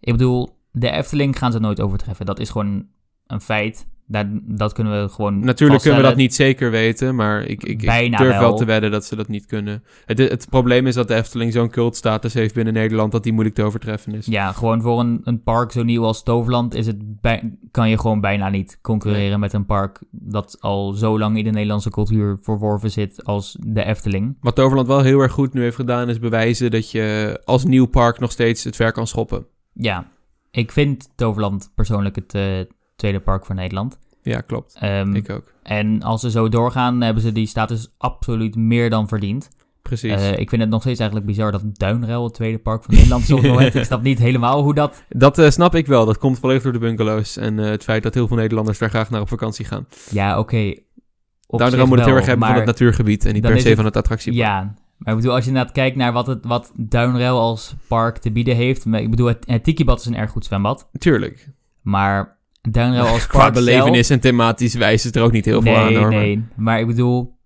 ik bedoel, de Efteling gaan ze nooit overtreffen. Dat is gewoon een feit. Daar, dat kunnen we gewoon. Natuurlijk kunnen we dat niet zeker weten, maar ik, ik, durf wel. wel. te wedden dat ze dat niet kunnen. Het, het probleem is dat de Efteling zo'n cultstatus heeft binnen Nederland dat die moeilijk te overtreffen is. Ja, gewoon voor een, een park zo nieuw als Toverland is het bij- kan je gewoon bijna niet concurreren met een park dat al zo lang in de Nederlandse cultuur verworven zit als de Efteling. Wat Toverland wel heel erg goed nu heeft gedaan, is bewijzen dat je als nieuw park nog steeds het ver kan schoppen. Ja, ik vind Toverland persoonlijk het eh, tweede park van Nederland. Ja, klopt. Ehm, Ik ook. En als ze zo doorgaan, hebben ze die status absoluut meer dan verdiend. Precies. Eh, ik vind het nog steeds eigenlijk bizar dat Duinruil het tweede park van Nederland het moment. Ik snap niet helemaal hoe dat... Dat eh, snap ik wel. Dat komt volledig door de bungalows. En eh, het feit dat heel veel Nederlanders daar graag naar op vakantie gaan. Ja, oké. zich moet het heel erg hebben van het natuurgebied. En niet per se het- van het attractiepark. Ja, maar ik bedoel, als je inderdaad kijkt naar wat, het, wat Duinruil als park te bieden heeft. Ik bedoel, het, het Tikibad is een erg goed zwembad. Tuurlijk. Maar Duinruil als Qua park zelf- belevenis en thematisch wijst het er ook niet heel veel nee, aan hoor. maar- Nee, maar ik bedoel,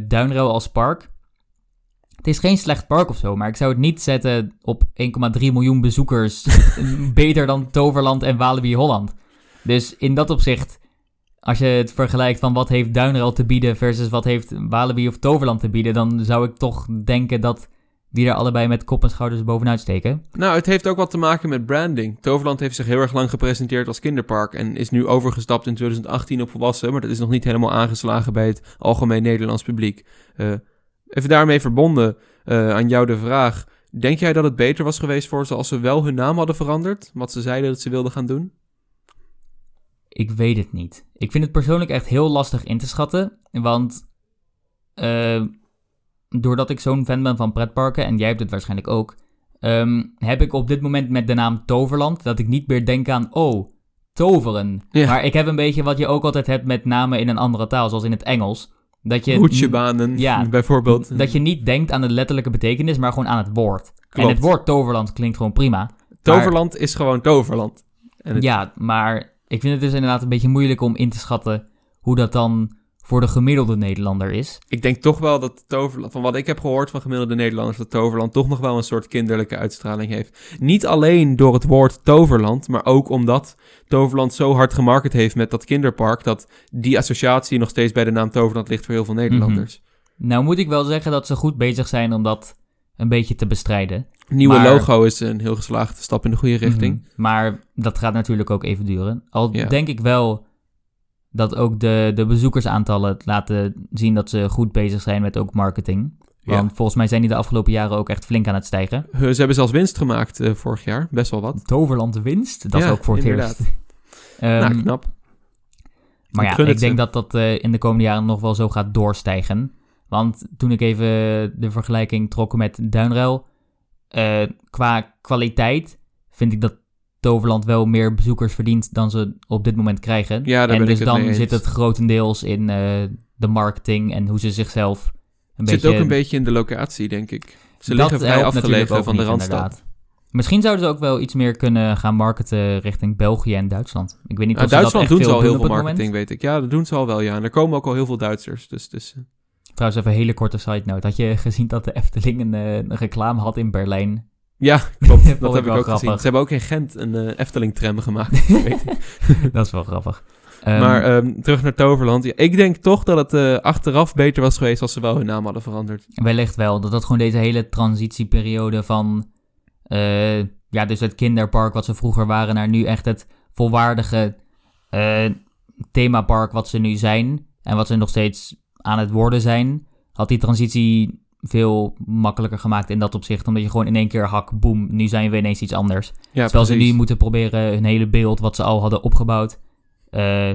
Duinruil als park. Het is geen slecht park of zo, maar ik zou het niet zetten op 1,3 miljoen bezoekers. beter dan Toverland en Walibi Holland. Dus in dat opzicht, als je het vergelijkt van wat heeft Duinruil te bieden versus wat heeft Walibi of Toverland te bieden, dan zou ik toch denken dat die er allebei met kop en schouders bovenuit steken. Nou, het heeft ook wat te maken met branding. Toverland heeft zich heel erg lang gepresenteerd als kinderpark en is nu overgestapt in 2018 op volwassen, maar dat is nog niet helemaal aangeslagen bij het algemeen Nederlands publiek. Eh, even daarmee verbonden eh, aan jou de vraag. Denk jij dat het beter was geweest voor ze als ze wel hun naam hadden veranderd? Wat ze zeiden dat ze wilden gaan doen? Ik weet het niet. Ik vind het persoonlijk echt heel lastig in te schatten. Want eh, doordat ik zo'n fan ben van pretparken, en jij hebt het waarschijnlijk ook, ehm, heb ik op dit moment met de naam Toverland dat ik niet meer denk aan, oh, toveren. Ja. Maar ik heb een beetje wat je ook altijd hebt met namen in een andere taal, zoals in het Engels. Dat je, Hoedjebanen, Ja. bijvoorbeeld. dat je niet denkt aan de letterlijke betekenis, maar gewoon aan het woord. En het woord Toverland klinkt gewoon prima. Toverland is gewoon Toverland. En het- Ja, maar ik vind het dus inderdaad een beetje moeilijk om in te schatten hoe dat dan voor de gemiddelde Nederlander is. Ik denk toch wel dat Toverland, van wat ik heb gehoord van gemiddelde Nederlanders, dat Toverland toch nog wel een soort kinderlijke uitstraling heeft. Niet alleen door het woord Toverland, maar ook omdat Toverland zo hard gemarket heeft met dat kinderpark, dat die associatie nog steeds bij de naam Toverland ligt voor heel veel Nederlanders. Nou moet ik wel zeggen dat ze goed bezig zijn om dat een beetje te bestrijden. Nieuwe Maar- logo is een heel geslaagde stap in de goede richting. Mhm. Maar dat gaat natuurlijk ook even duren. Al Ja. denk ik wel dat ook de, de bezoekersaantallen laten zien dat ze goed bezig zijn met ook marketing. Ja. Want volgens mij zijn die de afgelopen jaren ook echt flink aan het stijgen. Ze hebben zelfs winst gemaakt eh, vorig jaar, best wel wat. Toverland winst, dat Ja, is ook voor het inderdaad. eerst. Ehm, nou, knap. Maar ja, ik denk dat dat eh, in de komende jaren nog wel zo gaat doorstijgen. Want toen ik even de vergelijking trok met Duinruil, eh, qua kwaliteit vind ik dat Toverland wel meer bezoekers verdient dan ze op dit moment krijgen. Ja, en ben dus ik het mee dan zit het grotendeels in eh, de marketing en hoe ze zichzelf een Het beetje... zit ook een beetje in de locatie, denk ik. Ze liggen vrij afgelegen van de Randstad. inderdaad. Misschien zouden ze ook wel iets meer kunnen gaan marketen richting België en Duitsland. Ik weet niet Nou, of ze dat Duitsland echt doen ze al veel heel veel marketing, moment. weet ik. Ja, dat doen ze al wel, ja. En er komen ook al heel veel Duitsers. Dus, dus eh, Trouwens, even een hele korte side note. Had je gezien dat de Efteling een, eh, een reclame had in Berlijn? Ja, klopt. Dat heb ik ook grappig. gezien. Ze hebben ook in Gent een eh, Efteling-tram gemaakt. weet ik. dat is wel grappig. Ehm, maar ehm, terug naar Toverland. Ja, ik denk toch dat het eh, achteraf beter was geweest als ze wel hun naam hadden veranderd. wellicht wel. Dat dat gewoon deze hele transitieperiode van... eh, ja, dus het kinderpark wat ze vroeger waren... naar nu echt het volwaardige themapark wat ze nu zijn... en wat ze nog steeds aan het worden zijn... had die transitie veel makkelijker gemaakt in dat opzicht. Omdat je gewoon in één keer hak, boem, nu zijn we ineens iets anders. Ja, Terwijl ze nu moeten proberen hun hele beeld wat ze al hadden opgebouwd eh,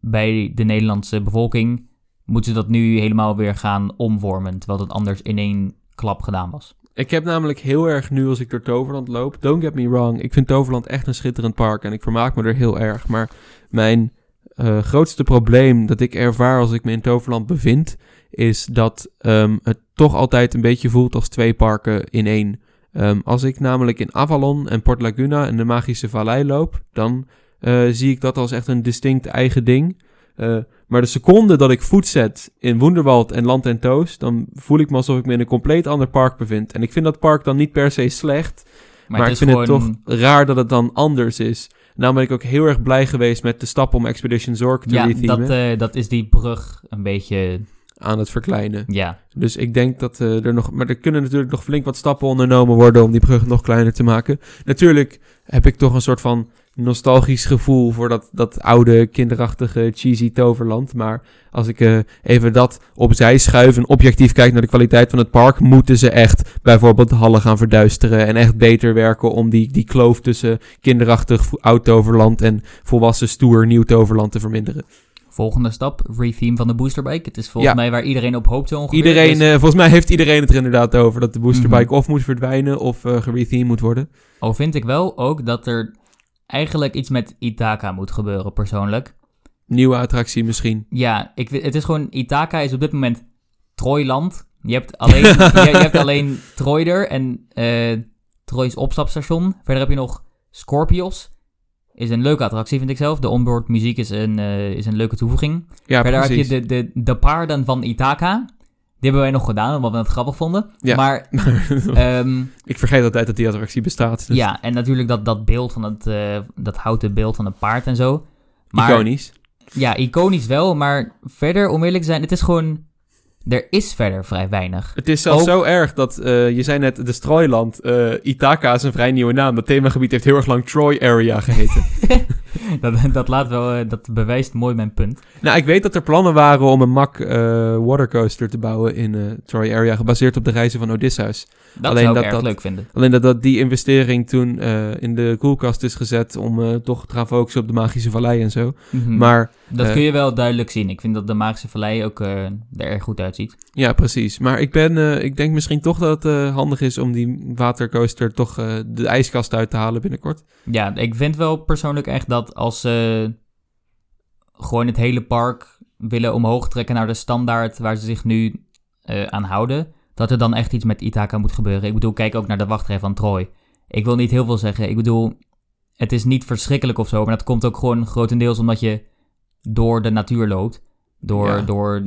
bij de Nederlandse bevolking, moeten ze dat nu helemaal weer gaan omvormen. Terwijl het anders in één klap gedaan was. Ik heb namelijk heel erg nu als ik door Toverland loop. Don't get me wrong. Ik vind Toverland echt een schitterend park. En ik vermaak me er heel erg. Maar mijn eh, grootste probleem dat ik ervaar als ik me in Toverland bevind. Is dat ehm, het toch altijd een beetje voelt als twee parken in één. Ehm, als ik namelijk in Avalon en Port Laguna en de Magische Vallei loop. Dan eh, zie ik dat als echt een distinct eigen ding. Eh, maar de seconde dat ik voet zet in Wonderwald en Land en Toos, dan voel ik me alsof ik me in een compleet ander park bevind. En ik vind dat park dan niet per se slecht, maar, ik vind het gewoon- toch raar dat het dan anders is. Nou ben ik ook heel erg blij geweest met de stap om Expedition Zork te Ja, rethemen dat, eh, dat is die brug een beetje... aan het verkleinen. Ja, Dus ik denk dat eh, er nog... Maar er kunnen natuurlijk nog flink wat stappen ondernomen worden om die brug nog kleiner te maken. Natuurlijk heb ik toch een soort van nostalgisch gevoel voor dat, dat oude, kinderachtige, cheesy toverland. Maar als ik eh, even dat opzij schuif en objectief kijk naar de kwaliteit van het park, moeten ze echt bijvoorbeeld hallen gaan verduisteren en echt beter werken om die, die kloof tussen kinderachtig oud toverland en volwassen stoer nieuw toverland te verminderen. Volgende stap, retheme van de boosterbike. Het is volgens Ja. mij waar iedereen op hoopt zo ongeveer. Iedereen, Dus- eh, volgens mij heeft iedereen het er inderdaad over dat de boosterbike Mhm. of moet verdwijnen of eh gerethemed moet worden. Al vind ik wel ook dat er eigenlijk iets met Ithaca moet gebeuren, persoonlijk. Nieuwe attractie misschien. Ja, ik, het is gewoon... Ithaca is op dit moment Trooiland. Je hebt alleen, je, je hebt alleen Troy er en Troy's opstapstation. Verder heb je nog Scorpios. Is een leuke attractie, vind ik zelf. De onboard muziek is een, eh, is een leuke toevoeging. Ja, Verder precies. heb je de, de, de paarden van Ithaca. Die hebben wij nog gedaan, omdat we het grappig vonden. Ja. Maar ehm, ik vergeet altijd dat die attractie bestaat. Dus ja, en natuurlijk dat, dat beeld van het, eh, dat houten beeld van het paard en zo. Maar, Iconisch. Ja, iconisch wel, maar verder, om eerlijk te zijn, het is gewoon... Er is verder vrij weinig. Het is zelfs ook- zo erg dat, eh, je zei net, de Strooiland. eh Ithaca is een vrij nieuwe naam. Dat themagebied heeft heel erg lang Troy Area geheten. dat, dat, laat wel, eh, dat bewijst mooi mijn punt. nou, ik weet dat er plannen waren om een MAC eh, watercoaster te bouwen in eh, Troy Area, gebaseerd op de reizen van Odysseus. Dat Alleen zou ik dat erg dat- leuk vinden. Alleen dat, dat die investering toen eh, in de koelkast is gezet om eh, toch te gaan focussen op de Magische Vallei en zo. Mhm. Maar dat eh, kun je wel duidelijk zien. Ik vind dat de Magische Vallei ook er erg goed uitziet. Ja, precies. Maar ik, ben, ik denk misschien toch dat het handig is om die watercoaster toch de ijskast uit te halen binnenkort. Ja, ik vind wel persoonlijk echt dat als ze gewoon het hele park willen omhoog trekken naar de standaard waar ze zich nu aan houden, dat er dan echt iets met Ithaca moet gebeuren. Ik bedoel, kijk ook naar de wachtrij van Troy. Ik wil niet heel veel zeggen. Ik bedoel, het is niet verschrikkelijk of zo, maar dat komt ook gewoon grotendeels omdat je door de natuur loopt. Door, Ja. door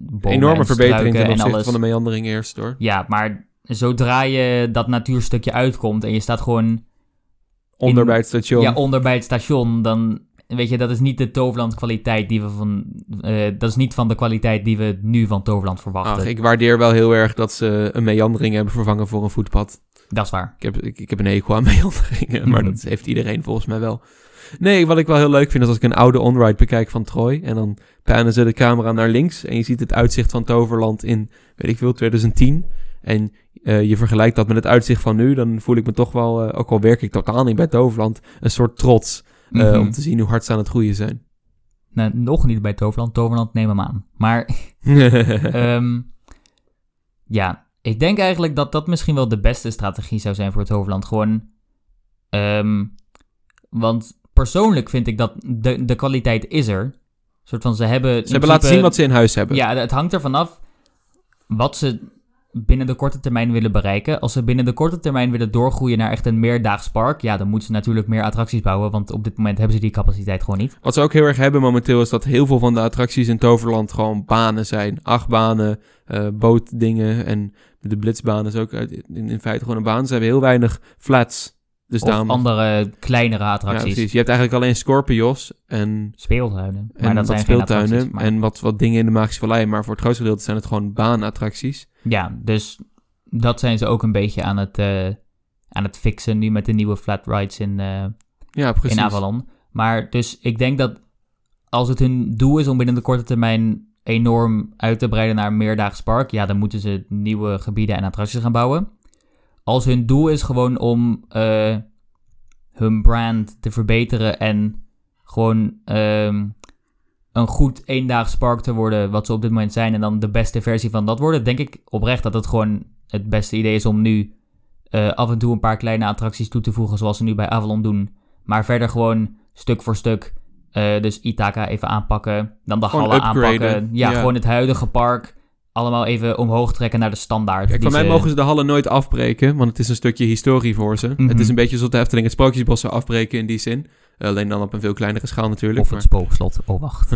bomen Enorme en verbetering struiken ten en opzichte alles. van de meandering eerst hoor. Ja, maar zodra je dat natuurstukje uitkomt en je staat gewoon Onder In- bij het station. ja, onder bij het station, dan weet je, dat is niet de Toverland kwaliteit die we van, eh, dat is niet van de kwaliteit die we nu van Toverland verwachten. Ach, ik waardeer wel heel erg dat ze een meandering hebben vervangen voor een voetpad. Dat is waar. Ik heb, ik, ik heb een hekel aan meanderingen, maar Mhm. dat heeft iedereen volgens mij wel. Nee, wat ik wel heel leuk vind is als ik een oude onride bekijk van Troy en dan pannen ze de camera naar links en je ziet het uitzicht van Toverland in, weet ik veel, 2010. En eh, je vergelijkt dat met het uitzicht van nu, dan voel ik me toch wel, eh, ook al werk ik totaal niet bij Toverland, een soort trots eh, Mhm. om te zien hoe hard ze aan het groeien zijn. Nou, nog niet bij Toverland. Toverland, neem hem aan. Maar ehm, ja, ik denk eigenlijk dat dat misschien wel de beste strategie zou zijn voor het Toverland. Gewoon, ehm, want persoonlijk vind ik dat de, de kwaliteit is er. Soort van, ze hebben... ze hebben laten zien wat ze in huis hebben. Ja, het hangt ervan af wat ze binnen de korte termijn willen bereiken. Als ze binnen de korte termijn willen doorgroeien naar echt een meerdaags park, ja, dan moeten ze natuurlijk meer attracties bouwen, want op dit moment hebben ze die capaciteit gewoon niet. Wat ze ook heel erg hebben momenteel is dat heel veel van de attracties in Toverland gewoon banen zijn. Achtbanen, eh bootdingen en de blitzbaan is ook in, in feite gewoon een baan. Ze hebben heel weinig flats. Dus of daarom, andere kleinere ja, attracties. precies. Je hebt eigenlijk alleen Scorpios en, speeltuinen. en Maar dat wat zijn geen speeltuinen. Maar... en wat, wat dingen in de Magische Vallei. Maar voor het grootste gedeelte zijn het gewoon baanattracties. Ja, dus dat zijn ze ook een beetje aan het, eh, aan het fixen nu met de nieuwe flat rides in, eh, Ja, precies. in Avalon. Maar dus ik denk dat als het hun doel is om binnen de korte termijn enorm uit te breiden naar een meerdaags park, ja, dan moeten ze nieuwe gebieden en attracties gaan bouwen. Als hun doel is gewoon om eh, hun brand te verbeteren en gewoon ehm, een goed eendaags park te worden, wat ze op dit moment zijn, en dan de beste versie van dat worden, denk ik oprecht dat het gewoon het beste idee is om nu eh, af en toe een paar kleine attracties toe te voegen, zoals ze nu bij Avalon doen. Maar verder gewoon stuk voor stuk. eh, dus Ithaca even aanpakken, dan de Gewoon hallen upgraden. aanpakken. Ja, Ja. gewoon het huidige park allemaal even omhoog trekken naar de standaard. Kijk, die van mij mogen ze de hallen nooit afbreken, want het is een stukje historie voor ze. Mhm. Het is een beetje zoals de Efteling het Sprookjesbos zou afbreken in die zin. Alleen dan op een veel kleinere schaal natuurlijk. Of maar- het spookslot. Oh, wacht.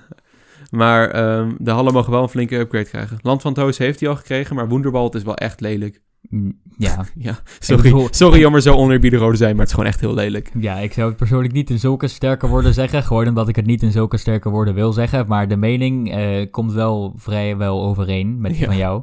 maar ehm, de hallen mogen wel een flinke upgrade krijgen. Land van Toos heeft hij al gekregen, maar Wonderwald is wel echt lelijk. Mm, ja. Ja, sorry, bedoel- sorry om er zo oneerbiedig over te zijn, maar het is gewoon echt heel lelijk. ja, ik zou het persoonlijk niet in zulke sterke woorden zeggen. Gewoon omdat ik het niet in zulke sterke woorden wil zeggen. Maar de mening eh, komt wel vrij wel overeen met die Ja. van jou.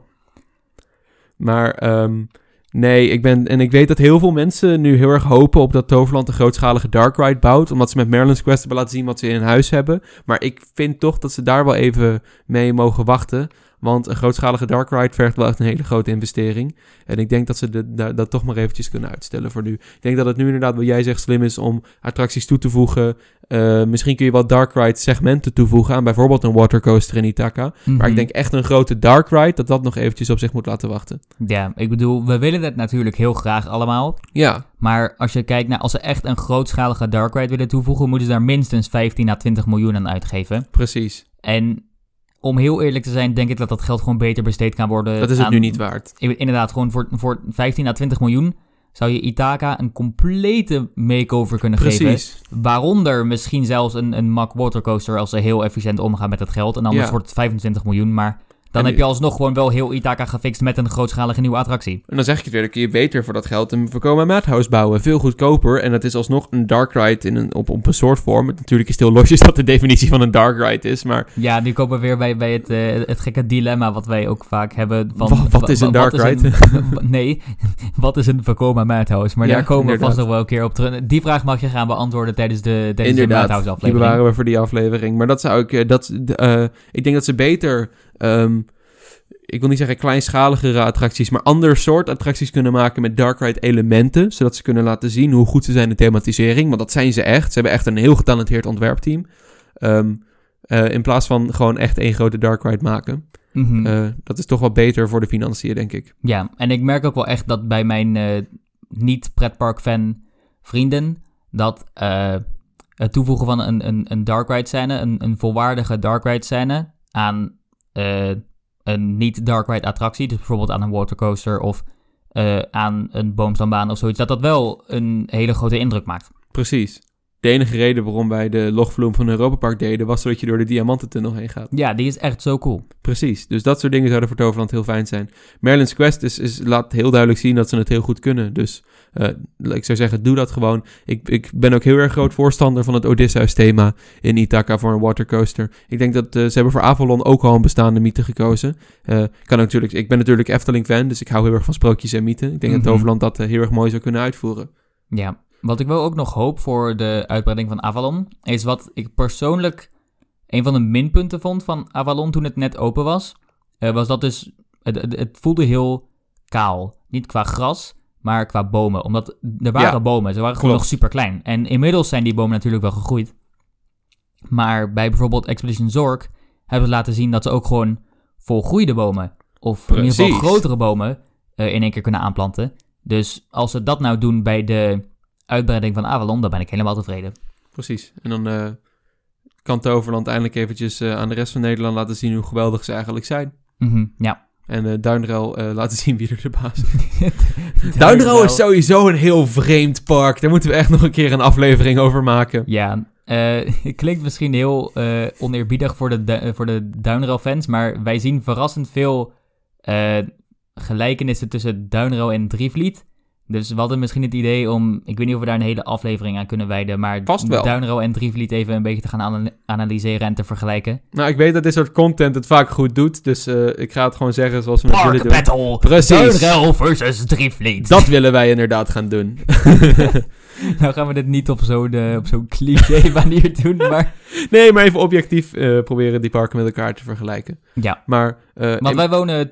Maar ehm, nee, ik ben... En ik weet dat heel veel mensen nu heel erg hopen op dat Toverland een grootschalige Dark Ride bouwt. Omdat ze met Merlin's Quest hebben laten zien wat ze in huis hebben. Maar ik vind toch dat ze daar wel even mee mogen wachten. Want een grootschalige Dark Ride vergt wel echt een hele grote investering. En ik denk dat ze dat toch maar eventjes kunnen uitstellen voor nu. Ik denk dat het nu inderdaad, wat jij zegt, slim is om attracties toe te voegen. Eh, misschien kun je wat Dark Ride segmenten toevoegen aan bijvoorbeeld een watercoaster in Ithaca. Maar Mhm. ik denk echt een grote Dark Ride, dat dat nog eventjes op zich moet laten wachten. Ja, ik bedoel, we willen het natuurlijk heel graag allemaal. Ja, Maar als je kijkt naar, als ze echt een grootschalige Dark Ride willen toevoegen, moeten ze daar minstens 15 à 20 miljoen aan uitgeven. precies. En om heel eerlijk te zijn, denk ik dat dat geld gewoon beter besteed kan worden. Dat is het aan- nu niet waard. Inderdaad, gewoon voor, voor 15 à 20 miljoen zou je Ithaca een complete makeover kunnen geven. Precies. Waaronder misschien zelfs een, een Mack Watercoaster als ze heel efficiënt omgaan met het geld. En anders Ja. wordt het 25 miljoen, maar dan En heb je alsnog gewoon wel heel Ithaca gefixt met een grootschalige nieuwe attractie. En dan zeg ik het weer, dan kun je beter voor dat geld een voorkoma Madhouse bouwen. Veel goedkoper. En dat is alsnog een dark ride in een, op, op een soort vorm. Natuurlijk is het heel losjes dat de definitie van een dark ride is. Maar Ja, nu komen we weer bij, bij het, eh, het gekke dilemma wat wij ook vaak hebben. Van, Wa- wat is een dark is ride? een- nee, wat is een Vekoma Madhouse? Maar Ja, daar komen we inderdaad. vast nog wel een keer op terug. Die vraag mag je gaan beantwoorden tijdens de, tijdens de Madhouse die aflevering. bewaren we voor die aflevering. Maar dat zou ik... eh, Dat, eh, ik denk dat ze beter... ehm, ik wil niet zeggen kleinschaligere attracties, maar ander soort attracties kunnen maken met dark ride elementen, zodat ze kunnen laten zien hoe goed ze zijn in thematisering, want dat zijn ze echt. Ze hebben echt een heel getalenteerd ontwerpteam. Eh, in plaats van gewoon echt één grote dark ride maken. Mhm. Eh, dat is toch wel beter voor de financiën, denk ik. Ja, en ik merk ook wel echt dat bij mijn eh, niet-pretpark-fan vrienden... dat het toevoegen van een, een, een dark ride scène, een, een volwaardige dark ride scène... aan eh, een niet-dark ride attractie, dus bijvoorbeeld aan een watercoaster... of eh, aan een boomstambaan of zoiets... dat dat wel een hele grote indruk maakt. Precies. De enige reden waarom wij de logvloem van Europa Park deden, was zodat je door de Diamantentunnel heen gaat. Ja, die is echt zo cool. Precies. Dus dat soort dingen zouden voor Toverland heel fijn zijn. Merlin's Quest is, is, laat heel duidelijk zien dat ze het heel goed kunnen. Dus eh, ik zou zeggen, doe dat gewoon. Ik, ik ben ook heel erg groot voorstander van het Odysseus-thema in Ithaca voor een watercoaster. Ik denk dat eh, ze hebben voor Avalon ook al een bestaande mythe gekozen. Eh, kan natuurlijk, ik ben natuurlijk Efteling-fan, dus ik hou heel erg van sprookjes en mythen. Ik denk Mhm. dat Toverland dat heel erg mooi zou kunnen uitvoeren. Ja, wat ik wel ook nog hoop voor de uitbreiding van Avalon, is wat ik persoonlijk een van de minpunten vond van Avalon toen het net open was, eh, was dat dus, het, het, voelde heel kaal. Niet qua gras, maar qua bomen. Omdat er waren Ja, bomen, ze waren gewoon nog super klein. En inmiddels zijn die bomen natuurlijk wel gegroeid. Maar bij bijvoorbeeld Expedition Zork hebben ze laten zien dat ze ook gewoon volgroeide bomen, of in ieder geval grotere bomen, eh, in één keer kunnen aanplanten. Dus als ze dat nou doen bij de uitbreiding van Avalon, dan ben ik helemaal tevreden. Precies. En dan eh, kan Toverland eindelijk eventjes eh, aan de rest van Nederland laten zien hoe geweldig ze eigenlijk zijn. Mhm, ja. En eh Duinrel laten zien wie er de baas is. Duinrel is sowieso een heel vreemd park. Daar moeten we echt nog een keer een aflevering over maken. Ja, het klinkt misschien heel oneerbiedig voor de, du- voor de Duinrel-fans, maar wij zien verrassend veel gelijkenissen tussen Duinrel en Drievliet. Dus we hadden misschien het idee om, ik weet niet of we daar een hele aflevering aan kunnen wijden, maar Vast wel. Duinrel en Drievliet even een beetje te gaan ana- analyseren en te vergelijken. Nou, ik weet dat dit soort content het vaak goed doet. Dus eh, ik ga het gewoon zeggen zoals we het willen Park doen. Battle! Precies. Duinrel versus Drievliet! Dat willen wij inderdaad gaan doen. nou gaan we dit niet op zo'n eh, op zo'n cliché manier doen, maar... Nee, maar even objectief eh, proberen die parken met elkaar te vergelijken. Ja, Maar, want in- wij wonen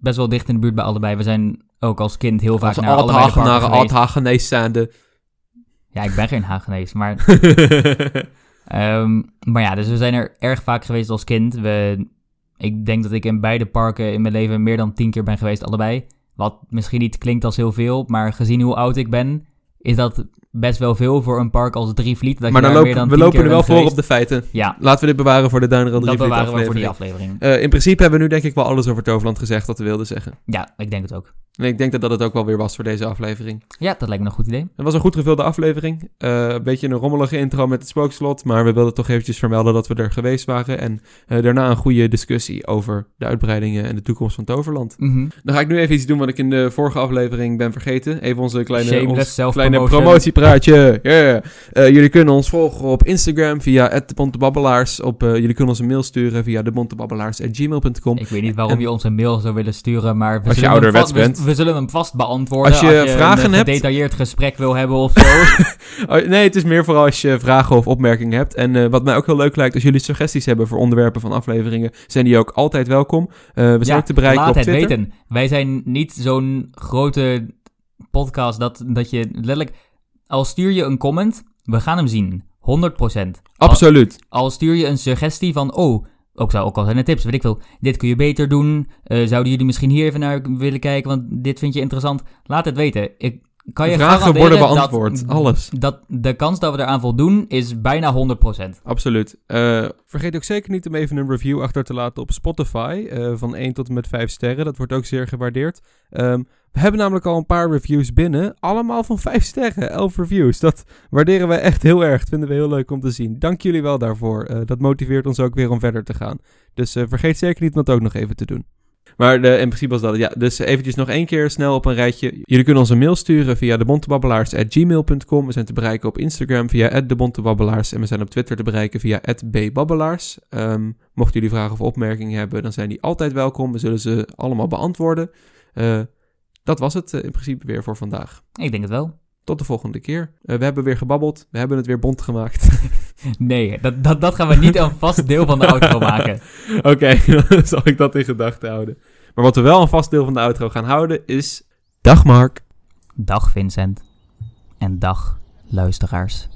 best wel dicht in de buurt bij allebei. We zijn ook als kind heel vaak als naar allebei de parken geweest. Alt-Hagenees zijnde. Ja, ik ben geen Hagenees, maar... ehm, maar ja, dus we zijn er erg vaak geweest als kind. We, ik denk dat ik in beide parken in mijn leven meer dan tien keer ben geweest, allebei. Wat misschien niet klinkt als heel veel, maar gezien hoe oud ik ben, is dat best wel veel voor een park als Drievliet. Dat maar je dan daar lopen, meer dan we lopen er wel voor op de feiten. Ja, Laten we dit bewaren voor de Duinrel dat 3 bewaren we voor die aflevering. aflevering. Eh, in principe hebben we nu denk ik wel alles over Toverland gezegd wat we wilden zeggen. Ja, ik denk het ook. En ik denk dat dat het ook wel weer was voor deze aflevering. Ja, dat lijkt me een goed idee. Het was een goed gevulde aflevering. Eh, een beetje een rommelige intro met het spookslot. Maar we wilden toch eventjes vermelden dat we er geweest waren. En eh, daarna een goede discussie over de uitbreidingen en de toekomst van Toverland. Mhm. Dan ga ik nu even iets doen wat ik in de vorige aflevering ben vergeten. Even onze kleine, ons kleine promotiepraatje. Yeah. Eh, jullie kunnen ons volgen op Instagram via @debontebabbelaars. Op, jullie kunnen ons een mail sturen via debontebabbelaars@gmail.com. Ik weet niet waarom En- je ons een mail zou willen sturen, maar we Als je ouderwets vast, we- bent. We zullen hem vast beantwoorden. Als je vragen een, eh, hebt- gedetailleerd gesprek wil hebben of zo. Oh, nee, het is meer vooral als je vragen of opmerkingen hebt. En eh, wat mij ook heel leuk lijkt, als jullie suggesties hebben voor onderwerpen van afleveringen, zijn die ook altijd welkom. Eh, we zijn Ja, ook te bereiken Laat op het Twitter. weten. Wij zijn niet zo'n grote podcast dat, dat je letterlijk... Al stuur je een comment, we gaan hem zien. 100%. Absoluut. Al stuur je een suggestie van... Oh, ook zou ook al zijn de tips, weet ik veel. Dit kun je beter doen. Eh, zouden jullie misschien hier even naar willen kijken? Want dit vind je interessant. Laat het weten. Ik kan je Vragen worden beantwoord. Dat, Alles. dat de kans dat we eraan voldoen is bijna 100%. Absoluut. Eh, vergeet ook zeker niet om even een review achter te laten op Spotify. eh, van 1 tot en met 5 sterren. Dat wordt ook zeer gewaardeerd. Ehm, we hebben namelijk al een paar reviews binnen. Allemaal van 5 sterren. 11 reviews. Dat waarderen wij echt heel erg. Dat vinden we heel leuk om te zien. Dank jullie wel daarvoor. Eh, dat motiveert ons ook weer om verder te gaan. Dus eh, vergeet zeker niet om dat ook nog even te doen. Maar de, in principe was dat het. Ja, dus eventjes nog één keer snel op een rijtje. Jullie kunnen ons een mail sturen via debontebabbelaars.gmail.com. We zijn te bereiken op Instagram via debontebabbelaars. En we zijn op Twitter te bereiken via @bbabbelaars. Ehm mochten jullie vragen of opmerkingen hebben, dan zijn die altijd welkom. We zullen ze allemaal beantwoorden. Eh, dat was het eh, in principe weer voor vandaag. Ik denk het wel. Tot de volgende keer. Eh, we hebben weer gebabbeld. We hebben het weer bont gemaakt. Nee, dat, dat, dat gaan we niet een vast deel van de outro maken. Oké, dan zal ik dat in gedachten houden. Maar wat we wel een vast deel van de outro gaan houden is... Dag Mark. Dag Vincent. En dag luisteraars.